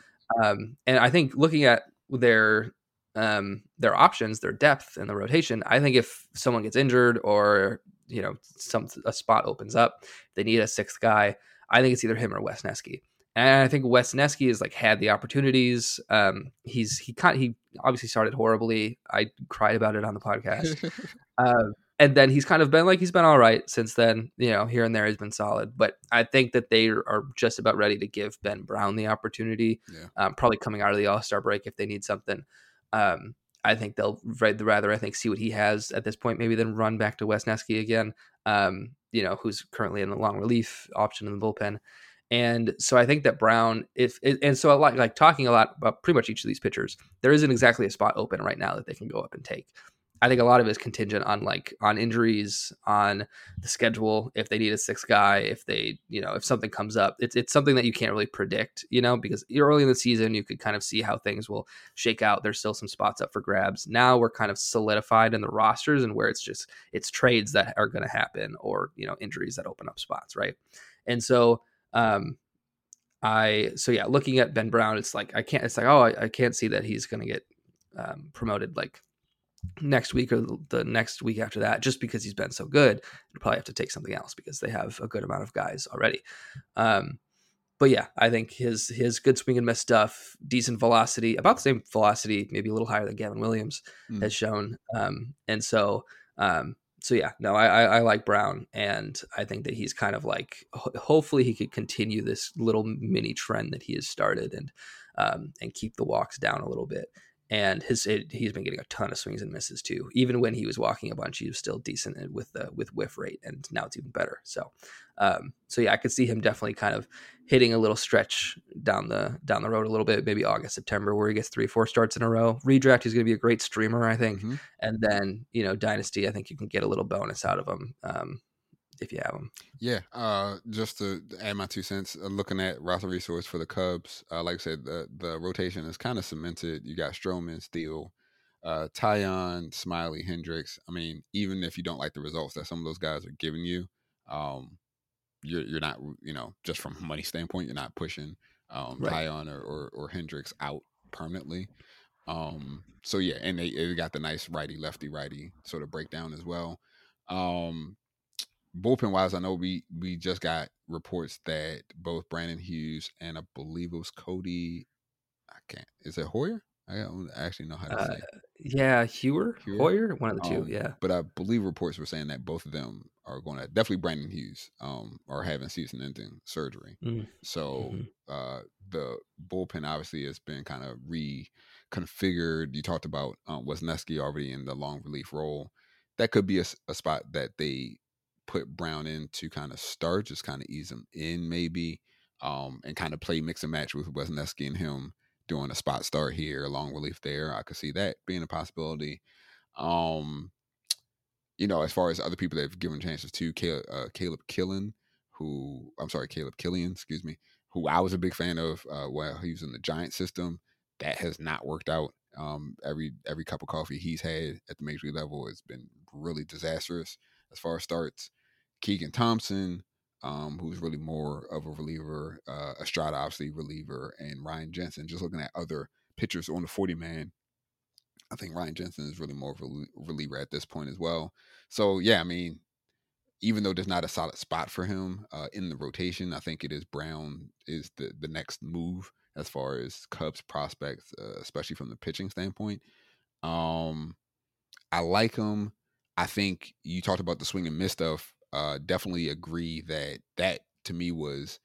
Um, and I think looking at their um, their options, their depth and the rotation, I think if someone gets injured or you know some a spot opens up, they need a sixth guy. I think it's either him or Wes Wesneski. And I think Wes Wesneski has like had the opportunities. Um, he's he kind he obviously started horribly. I cried about it on the podcast. uh, [laughs] and then he's kind of been like he's been all right since then. You know, here and there he's been solid. But I think that they are just about ready to give Ben Brown the opportunity. Yeah. Um, probably coming out of the All Star break if they need something. Um, I think they'll rather I think see what he has at this point, maybe then run back to Wes Wesneski again. Um, you know, who's currently in the long relief option in the bullpen. And so I think that Brown, if and so like like talking a lot about pretty much each of these pitchers, there isn't exactly a spot open right now that they can go up and take. I think a lot of it is contingent on like on injuries, on the schedule, if they need a sixth guy, if they, you know, if something comes up. It's it's something that you can't really predict, you know, because early in the season you could kind of see how things will shake out. There's still some spots up for grabs. Now we're kind of solidified in the rosters and where it's just it's trades that are going to happen or, you know, injuries that open up spots, right? And so um, I so yeah, looking at Ben Brown, it's like I can't. It's like oh, I, I can't see that he's going to get um, promoted like next week or the next week after that, just because he's been so good. You probably have to take something else because they have a good amount of guys already. Um, but yeah, I think his his good swing and miss stuff, decent velocity, about the same velocity, maybe a little higher than Gavin Williams mm. has shown. Um, and so um, so yeah, no, I, I, I like Brown, and I think that he's kind of like hopefully he could continue this little mini trend that he has started, and um, and keep the walks down a little bit and his it, he's been getting a ton of swings and misses too. Even when he was walking a bunch, he was still decent with the with whiff rate, and now it's even better. So, um, so yeah, I could see him definitely kind of hitting a little stretch down the down the road a little bit, maybe August September, where he gets three four starts in a row. Redraft, he's going to be a great streamer, I think, mm-hmm. and then you know Dynasty, I think you can get a little bonus out of him. Um, if you have them. Yeah, uh, just to add my two cents, uh, looking at roster resource for the Cubs, uh, like I said, the the rotation is kind of cemented. You got Stroman, Steele, uh, Taillon, Smyly, Hendricks. I mean, even if you don't like the results that some of those guys are giving you, um, you're you're not you know just from a money standpoint, you're not pushing um, right. Taillon or, or, or Hendricks out permanently. Um, so yeah, and they, they got the nice righty lefty righty sort of breakdown as well. Um, bullpen wise, I know we we just got reports that both Brandon Hughes and I believe it was Codi. I can't. Is it Hoyer? I don't actually know how to uh, say. It. Yeah, Hewer, Hewer, Hoyer, one of the two. Um, yeah, but I believe reports were saying that both of them are going to definitely Brandon Hughes um are having season-ending surgery. Mm. So mm-hmm. uh the bullpen obviously has been kind of reconfigured. You talked about um, Wesneski already in the long relief role. That could be a, a spot that they put Brown in to kind of start, just kind of ease him in maybe. um, and kind of play mix and match with Wesneski and him doing a spot start here, long relief there. I could see that being a possibility. Um, you know, as far as other people that have given chances to, Caleb, uh, Caleb Killen, who I'm sorry, Caleb Kilian, excuse me, who I was a big fan of uh, while he was in the Giant system. That has not worked out. Um, every every cup of coffee he's had at the major league level has been really disastrous as far as starts. Keegan Thompson, um, who's really more of a reliever, uh, Estrada obviously reliever, and Ryan Jensen. Just looking at other pitchers on the 40 man, I think Ryan Jensen is really more of a reliever at this point as well. So yeah, I mean, even though there's not a solid spot for him uh, in the rotation, I think it is Brown is the the next move as far as Cubs prospects, uh, especially from the pitching standpoint. Um, I like him. I think you talked about the swing and miss stuff. Uh, definitely agree that that to me was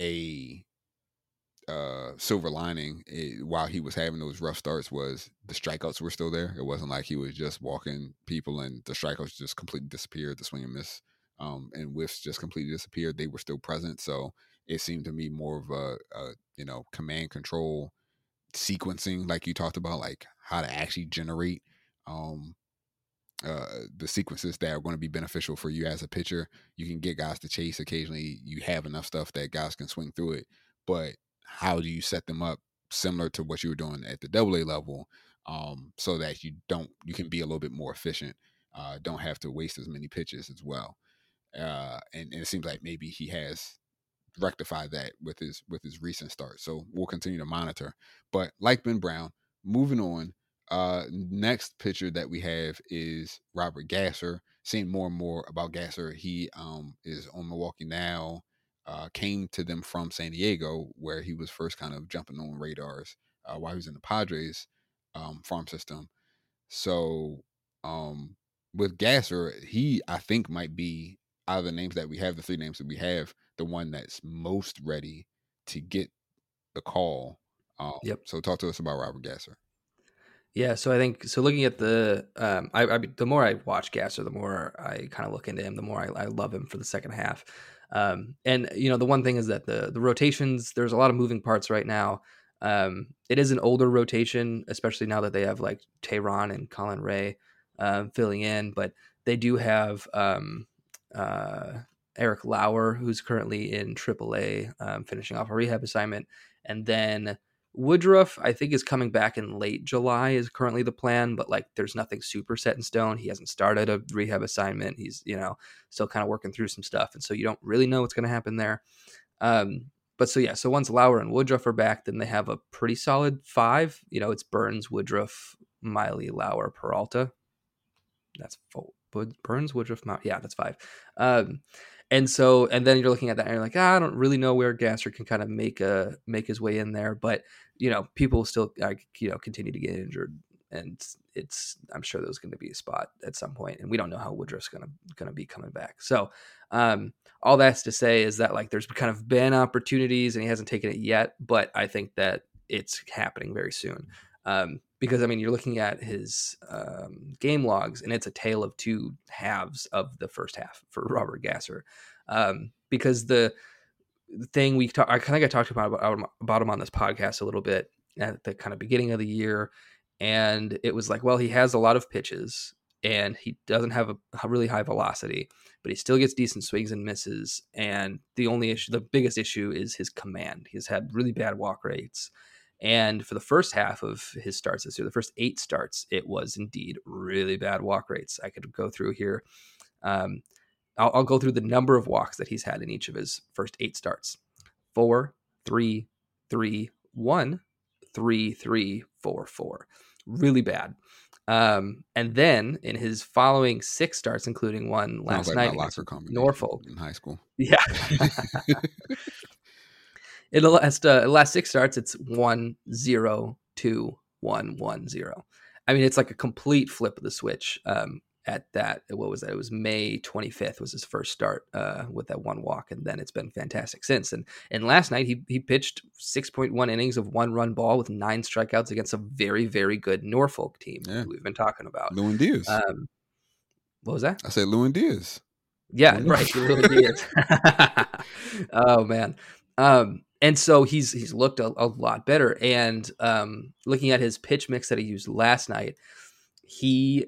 a uh, silver lining it, while he was having those rough starts was the strikeouts were still there. It wasn't like he was just walking people and the strikeouts just completely disappeared. The swing and miss um, and whiffs just completely disappeared. They were still present, so it seemed to me more of a, a you know command control sequencing, like you talked about, like how to actually generate um, uh, the sequences that are going to be beneficial for you as a pitcher. You can get guys to chase occasionally. You have enough stuff that guys can swing through it, but how do you set them up similar to what you were doing at the double A level um, so that you don't you can be a little bit more efficient uh, don't have to waste as many pitches as well uh, and, and, it seems like maybe he has rectified that with his with his recent start so we'll continue to monitor but like ben brown moving on uh, next pitcher that we have is robert gasser seeing more and more about gasser he um, is on milwaukee now uh, came to them from San Diego, where he was first kind of jumping on radars uh, while he was in the Padres um, farm system. So um, with Gasser, he I think might be out of the names that we have, the three names that we have, the one that's most ready to get the call. Um, yep. So talk to us about Robert Gasser. Yeah, so I think so. Looking at the, um, I, I the more I watch Gasser, the more I kind of look into him, the more I, I love him for the second half. Um, and you know, the one thing is that the the rotations, there's a lot of moving parts right now. Um, it is an older rotation, especially now that they have like Teheran and Colin Rea uh, filling in, but they do have um, uh, Eric Lauer, who's currently in AAA, um, finishing off a rehab assignment, and then Woodruff, I think, is coming back in late July, is currently the plan, but like there's nothing super set in stone. He hasn't started a rehab assignment. He's, you know, still kind of working through some stuff. And so you don't really know what's going to happen there. Um, but so, yeah, so once Lauer and Woodruff are back, then they have a pretty solid five. You know, it's Burnes, Woodruff, Miley, Lauer, Peralta. That's full. Burnes, Woodruff, Mount. Yeah, that's five. Um, and so and then you're looking at that and you're like ah, i don't really know where gasser can kind of make a make his way in there but you know people still you know continue to get injured and it's i'm sure there's going to be a spot at some point and we don't know how woodruff's going to going to be coming back. So um all that's to say is that like there's kind of been opportunities and he hasn't taken it yet but i think that it's happening very soon um because I mean you're looking at his um, game logs and it's a tale of two halves of the first half for [laughs] Robert Gasser. Um, because the thing we talk, I kind of got talked about, about him on this podcast a little bit at the kind of beginning of the year and it was like well he has a lot of pitches and he doesn't have a, a really high velocity but he still gets decent swings and misses and the only issue the biggest issue is his command. He's had really bad walk rates and for the first half of his starts this year, the first eight starts, it was indeed really bad walk rates. I could go through here. Um, I'll, I'll, go through the number of walks that he's had in each of his first eight starts four, three, three, one, three, three, four, four. Really bad. Um, and then in his following six starts, including one last night, Norfolk in high school. Yeah. [laughs] [laughs] [laughs] in the last uh, last six starts, it's one zero two one one zero. I mean, it's like a complete flip of the switch. Um, at that, what was that? It was May 25th was his first start uh, with that one walk, and then it's been fantastic since. And and last night he he pitched 6.1 innings of one run ball with nine strikeouts against a very very good Norfolk team yeah. we've been talking about. Lewin Diaz. Um, what was that? I said Lewin Diaz. Yeah, right. Lewin Diaz. [laughs] oh man, Um, and so he's he's looked a, a lot better. And um, looking at his pitch mix that he used last night, he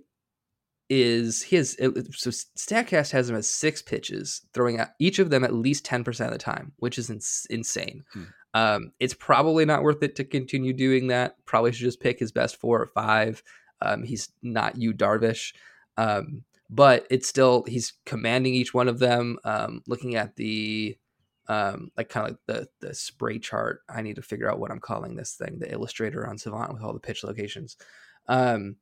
is he has so Statcast has him as six pitches, throwing out each of them at least ten percent of the time, which is ins- insane. Hmm. Um, it's probably not worth it to continue doing that. Probably should just pick his best four or five. Um, he's not you Darvish, um, but it's still he's commanding each one of them. Um, looking at the um, like kind of like the the spray chart. I need to figure out what I'm calling this thing. The illustrator on Savant with all the pitch locations. Um,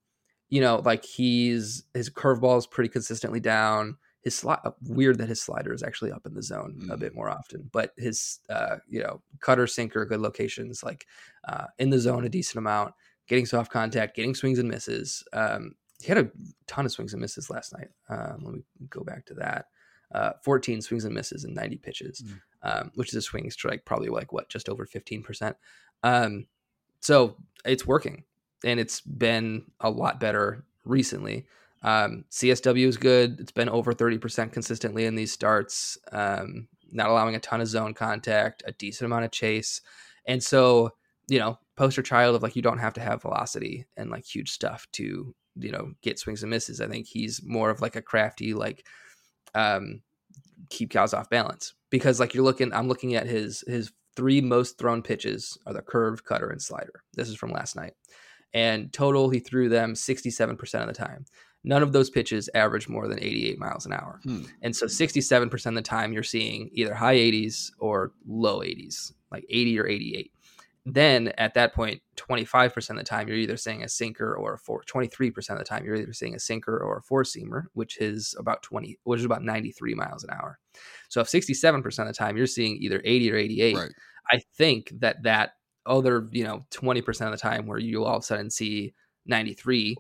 you know, like he's his curveball is pretty consistently down. His slide uh, weird that his slider is actually up in the zone mm. a bit more often, but his uh, you know cutter sinker good locations like uh, in the zone a decent amount, getting soft contact, getting swings and misses. Um, he had a ton of swings and misses last night. Um, let me go back to that. Uh, 14 swings and misses and 90 pitches, mm. Um, which is a swing strike probably like what just over 15 percent. Um, so it's working and it's been a lot better recently. Um, CSW is good. It's been over 30% consistently in these starts, um, not allowing a ton of zone contact, a decent amount of chase. And so, you know, poster child of like, you don't have to have velocity and like huge stuff to, you know, get swings and misses. I think he's more of like a crafty, like, um, keep cows off balance because like you're looking, I'm looking at his, his three most thrown pitches are the curve, cutter, and slider. This is from last night and total he threw them 67% of the time. None of those pitches average more than 88 miles an hour. Hmm. And so 67% of the time you're seeing either high 80s or low 80s, like 80 or 88. Then at that point, 25% of the time you're either seeing a sinker or a four, 23% of the time you're either seeing a sinker or a four seamer, which is about 20, which is about 93 miles an hour. So if 67% of the time you're seeing either 80 or 88, right. I think that that other, you know, 20% of the time where you all of a sudden see 93,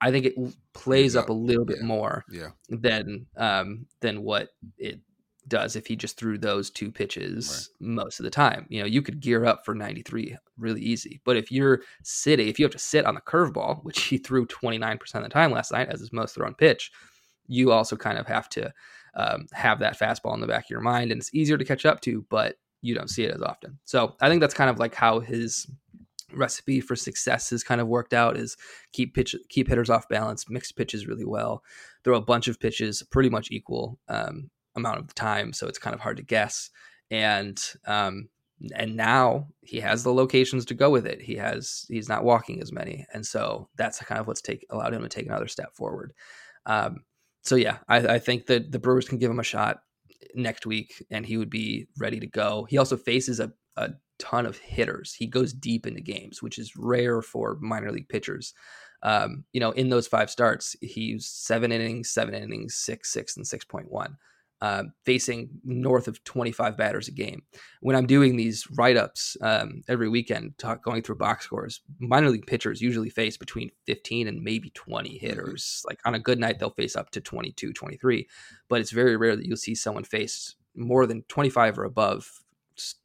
I think it plays yeah, up a little bit more yeah. than um, than what it does if he just threw those two pitches right. most of the time. You know, you could gear up for 93 really easy. But if you're sitting, if you have to sit on the curveball, [laughs] which he threw 29% of the time last night as his most thrown pitch, you also kind of have to um, have that fastball in the back of your mind. And it's easier to catch up to, but you don't see it as often. So I think that's kind of like how his recipe for success has kind of worked out is keep pitch keep hitters off balance, mix pitches really well, throw a bunch of pitches pretty much equal um, amount of time, so it's kind of hard to guess. And um, and now he has the locations to go with it. He has he's not walking as many, and so that's kind of what's take allowed him to take another step forward. Um, so yeah, I, I think that the Brewers can give him a shot next week and he would be ready to go. He also faces a, a ton of hitters. He goes deep into games, which is rare for minor league pitchers. Um, you know, in those five starts, he's seven innings, seven innings, six, six, and 6.1 uh, facing north of 25 batters a game. When I'm doing these write ups um, every weekend, talk, going through box scores, minor league pitchers usually face between 15 and maybe 20 mm-hmm. hitters. Like on a good night, they'll face up to 22, 23. But it's very rare that you'll see someone face more than 25 or above,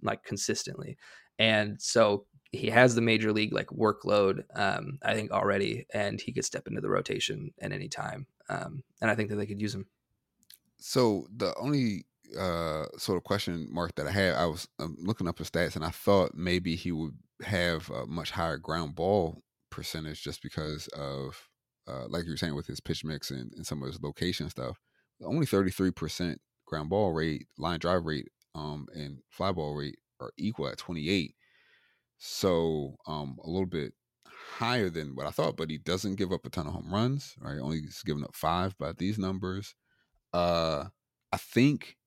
like consistently. And so he has the major league like workload, um, I think already, and he could step into the rotation at any time. Um, and I think that they could use him. So the only uh, sort of question mark that I had, I was um, looking up his stats, and I thought maybe he would have a much higher ground ball percentage just because of, uh, like you were saying, with his pitch mix and, and some of his location stuff. Only thirty three percent ground ball rate, line drive rate, um, and fly ball rate are equal at twenty eight. So um, a little bit higher than what I thought, but he doesn't give up a ton of home runs, right? Only he's giving up five by these numbers. Uh, I think,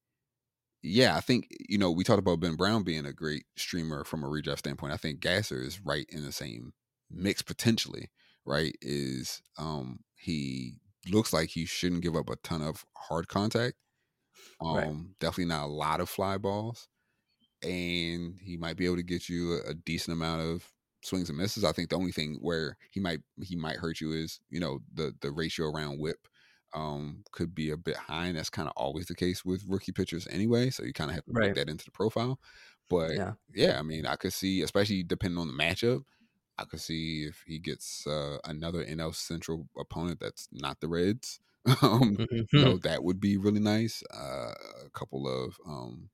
yeah, I think you know we talked about Ben Brown being a great streamer from a redraft standpoint. I think Gasser is right in the same mix potentially. Right? Is um he looks like he shouldn't give up a ton of hard contact. Um, right. definitely not a lot of fly balls, and he might be able to get you a, a decent amount of swings and misses. I think the only thing where he might he might hurt you is you know the the ratio around whip um, could be a bit high, and that's kind of always the case with rookie pitchers anyway. So you kind of have to right. put that into the profile. But yeah. yeah, I mean, I could see, especially depending on the matchup, I could see if he gets uh, another NL Central opponent that's not the Reds. [laughs] um, mm-hmm. You know, that would be really nice. Uh, a couple of um,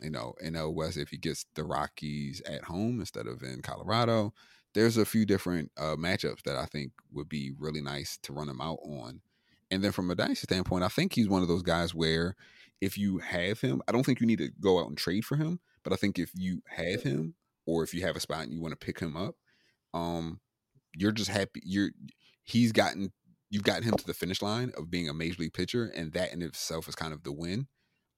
you know, NL West if he gets the Rockies at home instead of in Colorado. There's a few different uh, matchups that I think would be really nice to run him out on. And then from a dynasty standpoint, I think he's one of those guys where if you have him, I don't think you need to go out and trade for him, but I think if you have him or if you have a spot and you want to pick him up, um, you're just happy you're he's gotten you've gotten him to the finish line of being a major league pitcher, and that in itself is kind of the win.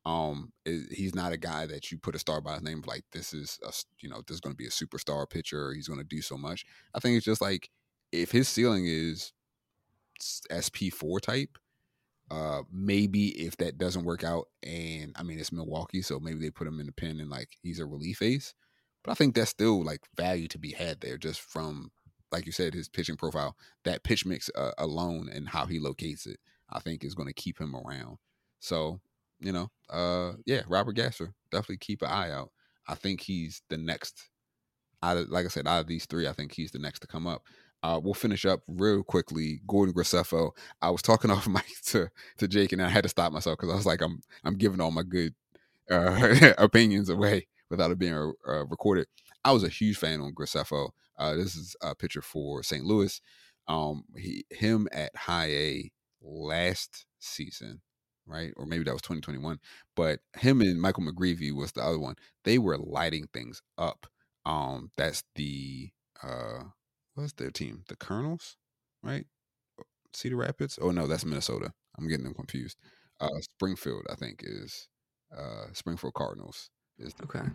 Um, he's not a guy that you put a star by his name like this is a you know this is going to be a superstar pitcher. He's going to do so much. I think it's just like if his ceiling is SP four type, uh, maybe if that doesn't work out, and I mean it's Milwaukee, so maybe they put him in the pen and like he's a relief ace. But I think that's still like value to be had there, just from like you said, his pitching profile, that pitch mix uh, alone and how he locates it, I think is going to keep him around. So, you know, uh, yeah, Robert Gasser, definitely keep an eye out. I think he's the next. Of, like I said, out of these three, I think he's the next to come up. Uh, we'll finish up real quickly. Gordon Graceffo. I was talking [laughs] off mic to to Jake, and I had to stop myself because I was like, I'm I'm giving all my good uh, [laughs] opinions away without it being uh, recorded. I was a huge fan on Graceffo. Uh, this is a picture for St. Louis. Um, he him at high A last season, right? Or maybe that was 2021. But him and Michael McGreevy was the other one. They were lighting things up. Um, that's the uh what's their team? The Colonels, right? Cedar Rapids? Oh no, that's Minnesota. I'm getting them confused. Uh Springfield, I think, is uh Springfield Cardinals is the, okay.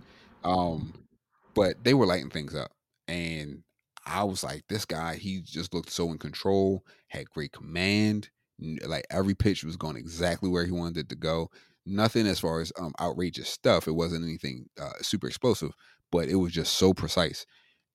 Um but they were lighting things up. And I was like, this guy, he just looked so in control, had great command. Like every pitch was going exactly where he wanted it to go. Nothing as far as um, outrageous stuff. It wasn't anything uh, super explosive, but it was just so precise.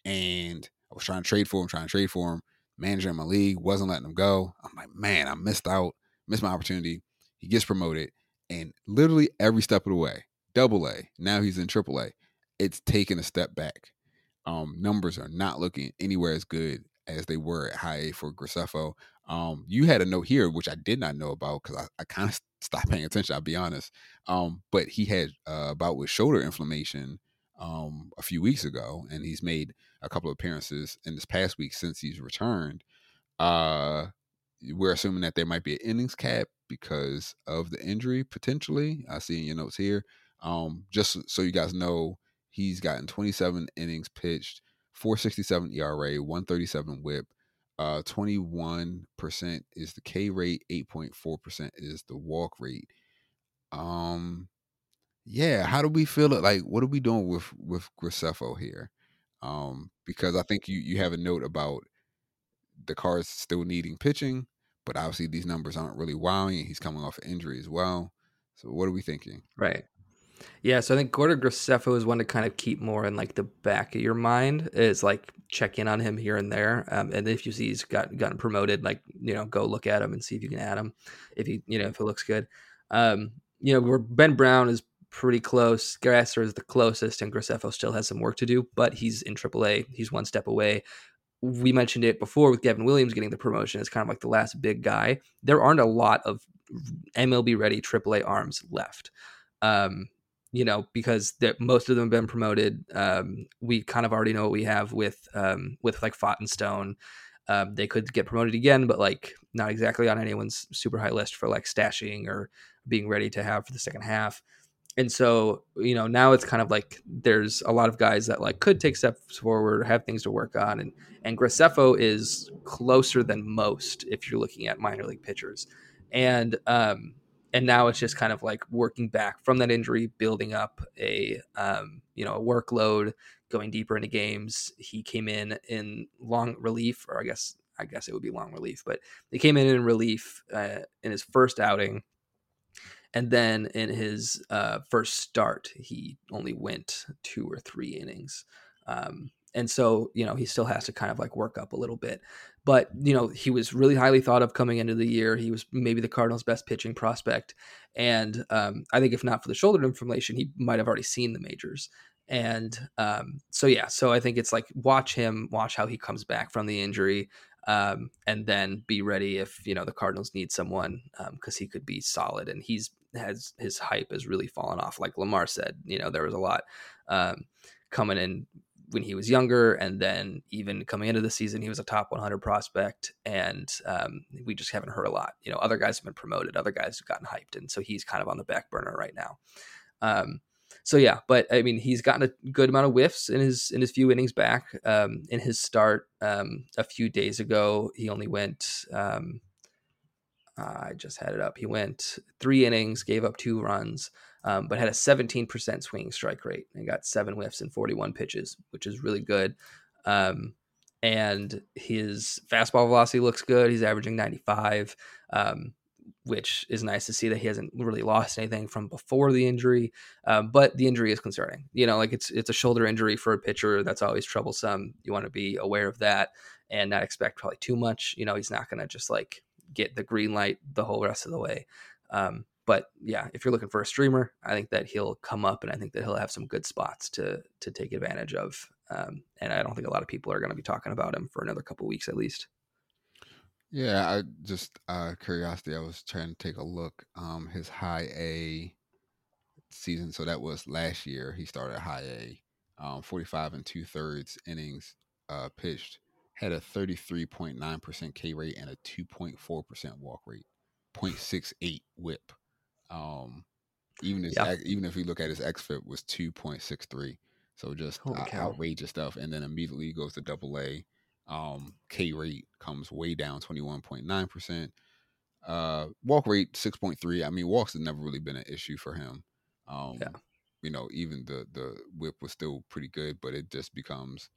And I was trying to trade for him, trying to trade for him. Manager in my league wasn't letting him go. I'm like, man, I missed out, missed my opportunity. He gets promoted, and literally every step of the way, double A. Now he's in triple A. It's taken a step back um, numbers are not looking anywhere as good as they were at high A for Graceffo. Um, you had a note here, which I did not know about because I, I kind of stopped paying attention. I'll be honest. Um, but he had uh, about with shoulder inflammation um, a few weeks ago, and he's made a couple of appearances in this past week since he's returned. Uh, we're assuming that there might be an innings cap because of the injury potentially. I see in your notes here. Um, just so you guys know, He's gotten 27 innings pitched, 467 ERA, 137 whip. Uh, 21% is the K rate, 8.4% is the walk rate. Um, yeah, how do we feel it? Like, what are we doing with with Graceffo here? Um, because I think you you have a note about the Cards still needing pitching, but obviously these numbers aren't really wowing. He's coming off an injury as well. So what are we thinking? Right. Yeah, so I think Gordon Graceffo is one to kind of keep more in like the back of your mind is like check in on him here and there. Um, and if you see he's got gotten promoted, like you know, go look at him and see if you can add him if he you know if it looks good. Um, you know, where Ben Brown is pretty close. Gasser is the closest, and Graceffo still has some work to do, but he's in AAA. He's one step away. We mentioned it before with Gavin Williams getting the promotion. It's kind of like the last big guy. There aren't a lot of MLB ready AAA arms left. Um, you know, because most of them have been promoted. Um, we kind of already know what we have with um, with like Pfaadt and Stone. Um, they could get promoted again, but like not exactly on anyone's super high list for like stashing or being ready to have for the second half. And so, you know, now it's kind of like there's a lot of guys that like could take steps forward, have things to work on, and and Graceffo is closer than most if you're looking at minor league pitchers. And um, and now it's just kind of like working back from that injury, building up a um, you know a workload, going deeper into games. He came in in long relief, or I guess I guess it would be long relief, but he came in in relief uh, in his first outing, and then in his uh, first start, he only went two or three innings. Um, and so you know he still has to kind of like work up a little bit. But you know he was really highly thought of coming into the year. He was maybe the cardinals best pitching prospect. And um, i think if not for the shoulder inflammation he might have already seen the majors. And um, so yeah so i think it's like watch him watch how he comes back from the injury um, and then be ready if you know the cardinals need someone because um, he could be solid. And he's has his hype has really fallen off. Like Lamar said, you know, there was a lot um, coming in when he was younger, and then even coming into the season, he was a top 100 prospect, and um, we just haven't heard a lot. You know, other guys have been promoted, other guys have gotten hyped, and so he's kind of on the back burner right now. Um, so yeah, but I mean, he's gotten a good amount of whiffs in his in his few innings back. Um, in his start um, a few days ago, he only went. Um, I just had it up. He went three innings, gave up two runs, um, but had a 17% swinging strike rate and got seven whiffs and 41 pitches, which is really good. Um, and his fastball velocity looks good. He's averaging 95, um, which is nice to see that he hasn't really lost anything from before the injury. Um, but the injury is concerning. You know, like it's it's a shoulder injury for a pitcher. That's always troublesome. You want to be aware of that and not expect probably too much. You know, he's not going to just like get the green light the whole rest of the way. Um, but yeah, if you're looking for a streamer, I think that he'll come up, and I think that he'll have some good spots to to take advantage of. Um, and I don't think a lot of people are going to be talking about him for another couple weeks at least. Yeah, I just uh curiosity. I was trying to take a look. Um, his high A season, so that was last year. He started high A, um, forty five and two thirds innings uh pitched had a 33.9% K rate and a 2.4% walk rate, 0.68 whip. Um, even his, yep. even if you look at his xFIP was 2.63. So just uh, outrageous stuff. And then immediately goes to double A. Um, K rate comes way down 21.9%. Uh, walk rate 6.3. I mean, walks has never really been an issue for him. Um, yeah. You know, even the the whip was still pretty good, but it just becomes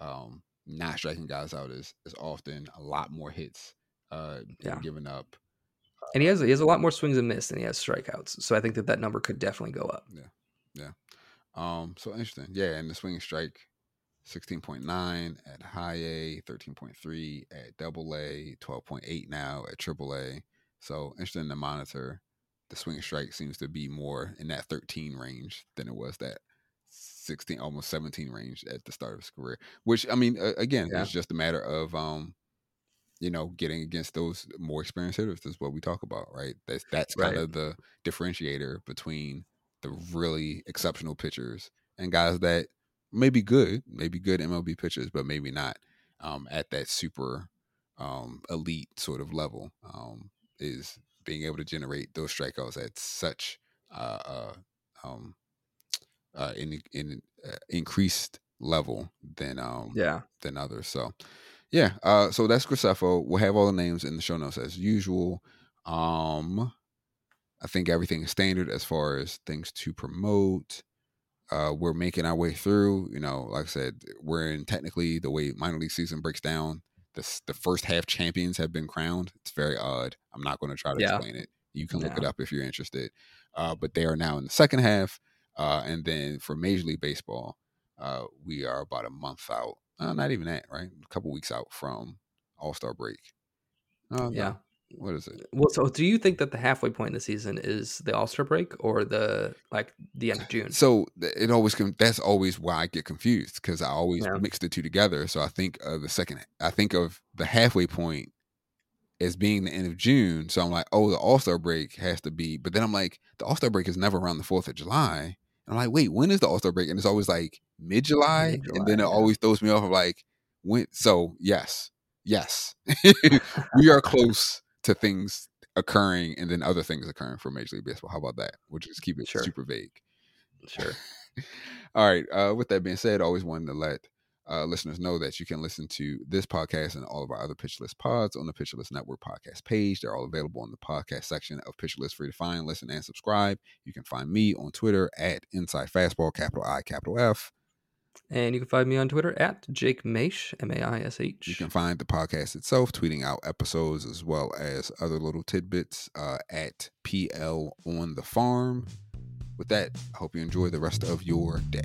um, not striking guys out is is often. A lot more hits, uh, yeah. giving up. And he has he has a lot more swings and miss than he has strikeouts. So I think that that number could definitely go up. Yeah, yeah. Um, so interesting. Yeah, and the swing strike, sixteen point nine at high A, thirteen point three at double A, twelve point eight now at triple A. So interesting to monitor. The swing strike seems to be more in that thirteen range than it was that 16 almost 17 range at the start of his career which i mean uh, again yeah. it's just a matter of um you know getting against those more experienced hitters is what we talk about right that's that's right. kind of the differentiator between the really exceptional pitchers and guys that may be good maybe good mlb pitchers but maybe not um, at that super um, elite sort of level um, is being able to generate those strikeouts at such uh, uh, um, uh, in in uh, increased level than um yeah than others. So yeah, uh, so that's Graceffo. We'll have all the names in the show notes as usual. Um, I think everything is standard as far as things to promote. Uh, we're making our way through. You know, like I said, we're in technically the way minor league season breaks down. The the first half champions have been crowned. It's very odd. I'm not going to try to yeah. explain it. You can look it up if you're interested. Uh, but they are now in the second half. Uh, and then for Major League Baseball, uh, we are about a month out. Uh, not even that, right? A couple weeks out from All Star break. Uh, yeah. What is it? Well, so do you think that the halfway point in the season is the All Star break or the like the end of June? So it always can. that's always why I get confused because I always yeah. mix the two together. So I think of the second, I think of the halfway point as being the end of June. So I'm like, oh, the All Star break has to be. But then I'm like, the All Star break is never around the Fourth of July. I'm like, wait, when is the All Star break? And it's always like mid July, and then it yeah. always throws me off of like when. So yes, yes, [laughs] [laughs] we are close to things occurring, and then other things occurring for Major League Baseball. How about that? We'll just keep it sure. super vague. Sure. [laughs] All right. Uh, with that being said, always wanted to let uh, listeners know that you can listen to this podcast and all of our other Pitcher List pods on the Pitcher List Network podcast page. They're all available in the podcast section of Pitcher List, free to find, listen, and subscribe. You can find me on Twitter at Inside Fastball, capital I, capital F. And you can find me on Twitter at Jake Maish, M A I S H. You can find the podcast itself, tweeting out episodes as well as other little tidbits uh, at PL on the farm. With that, I hope you enjoy the rest of your day.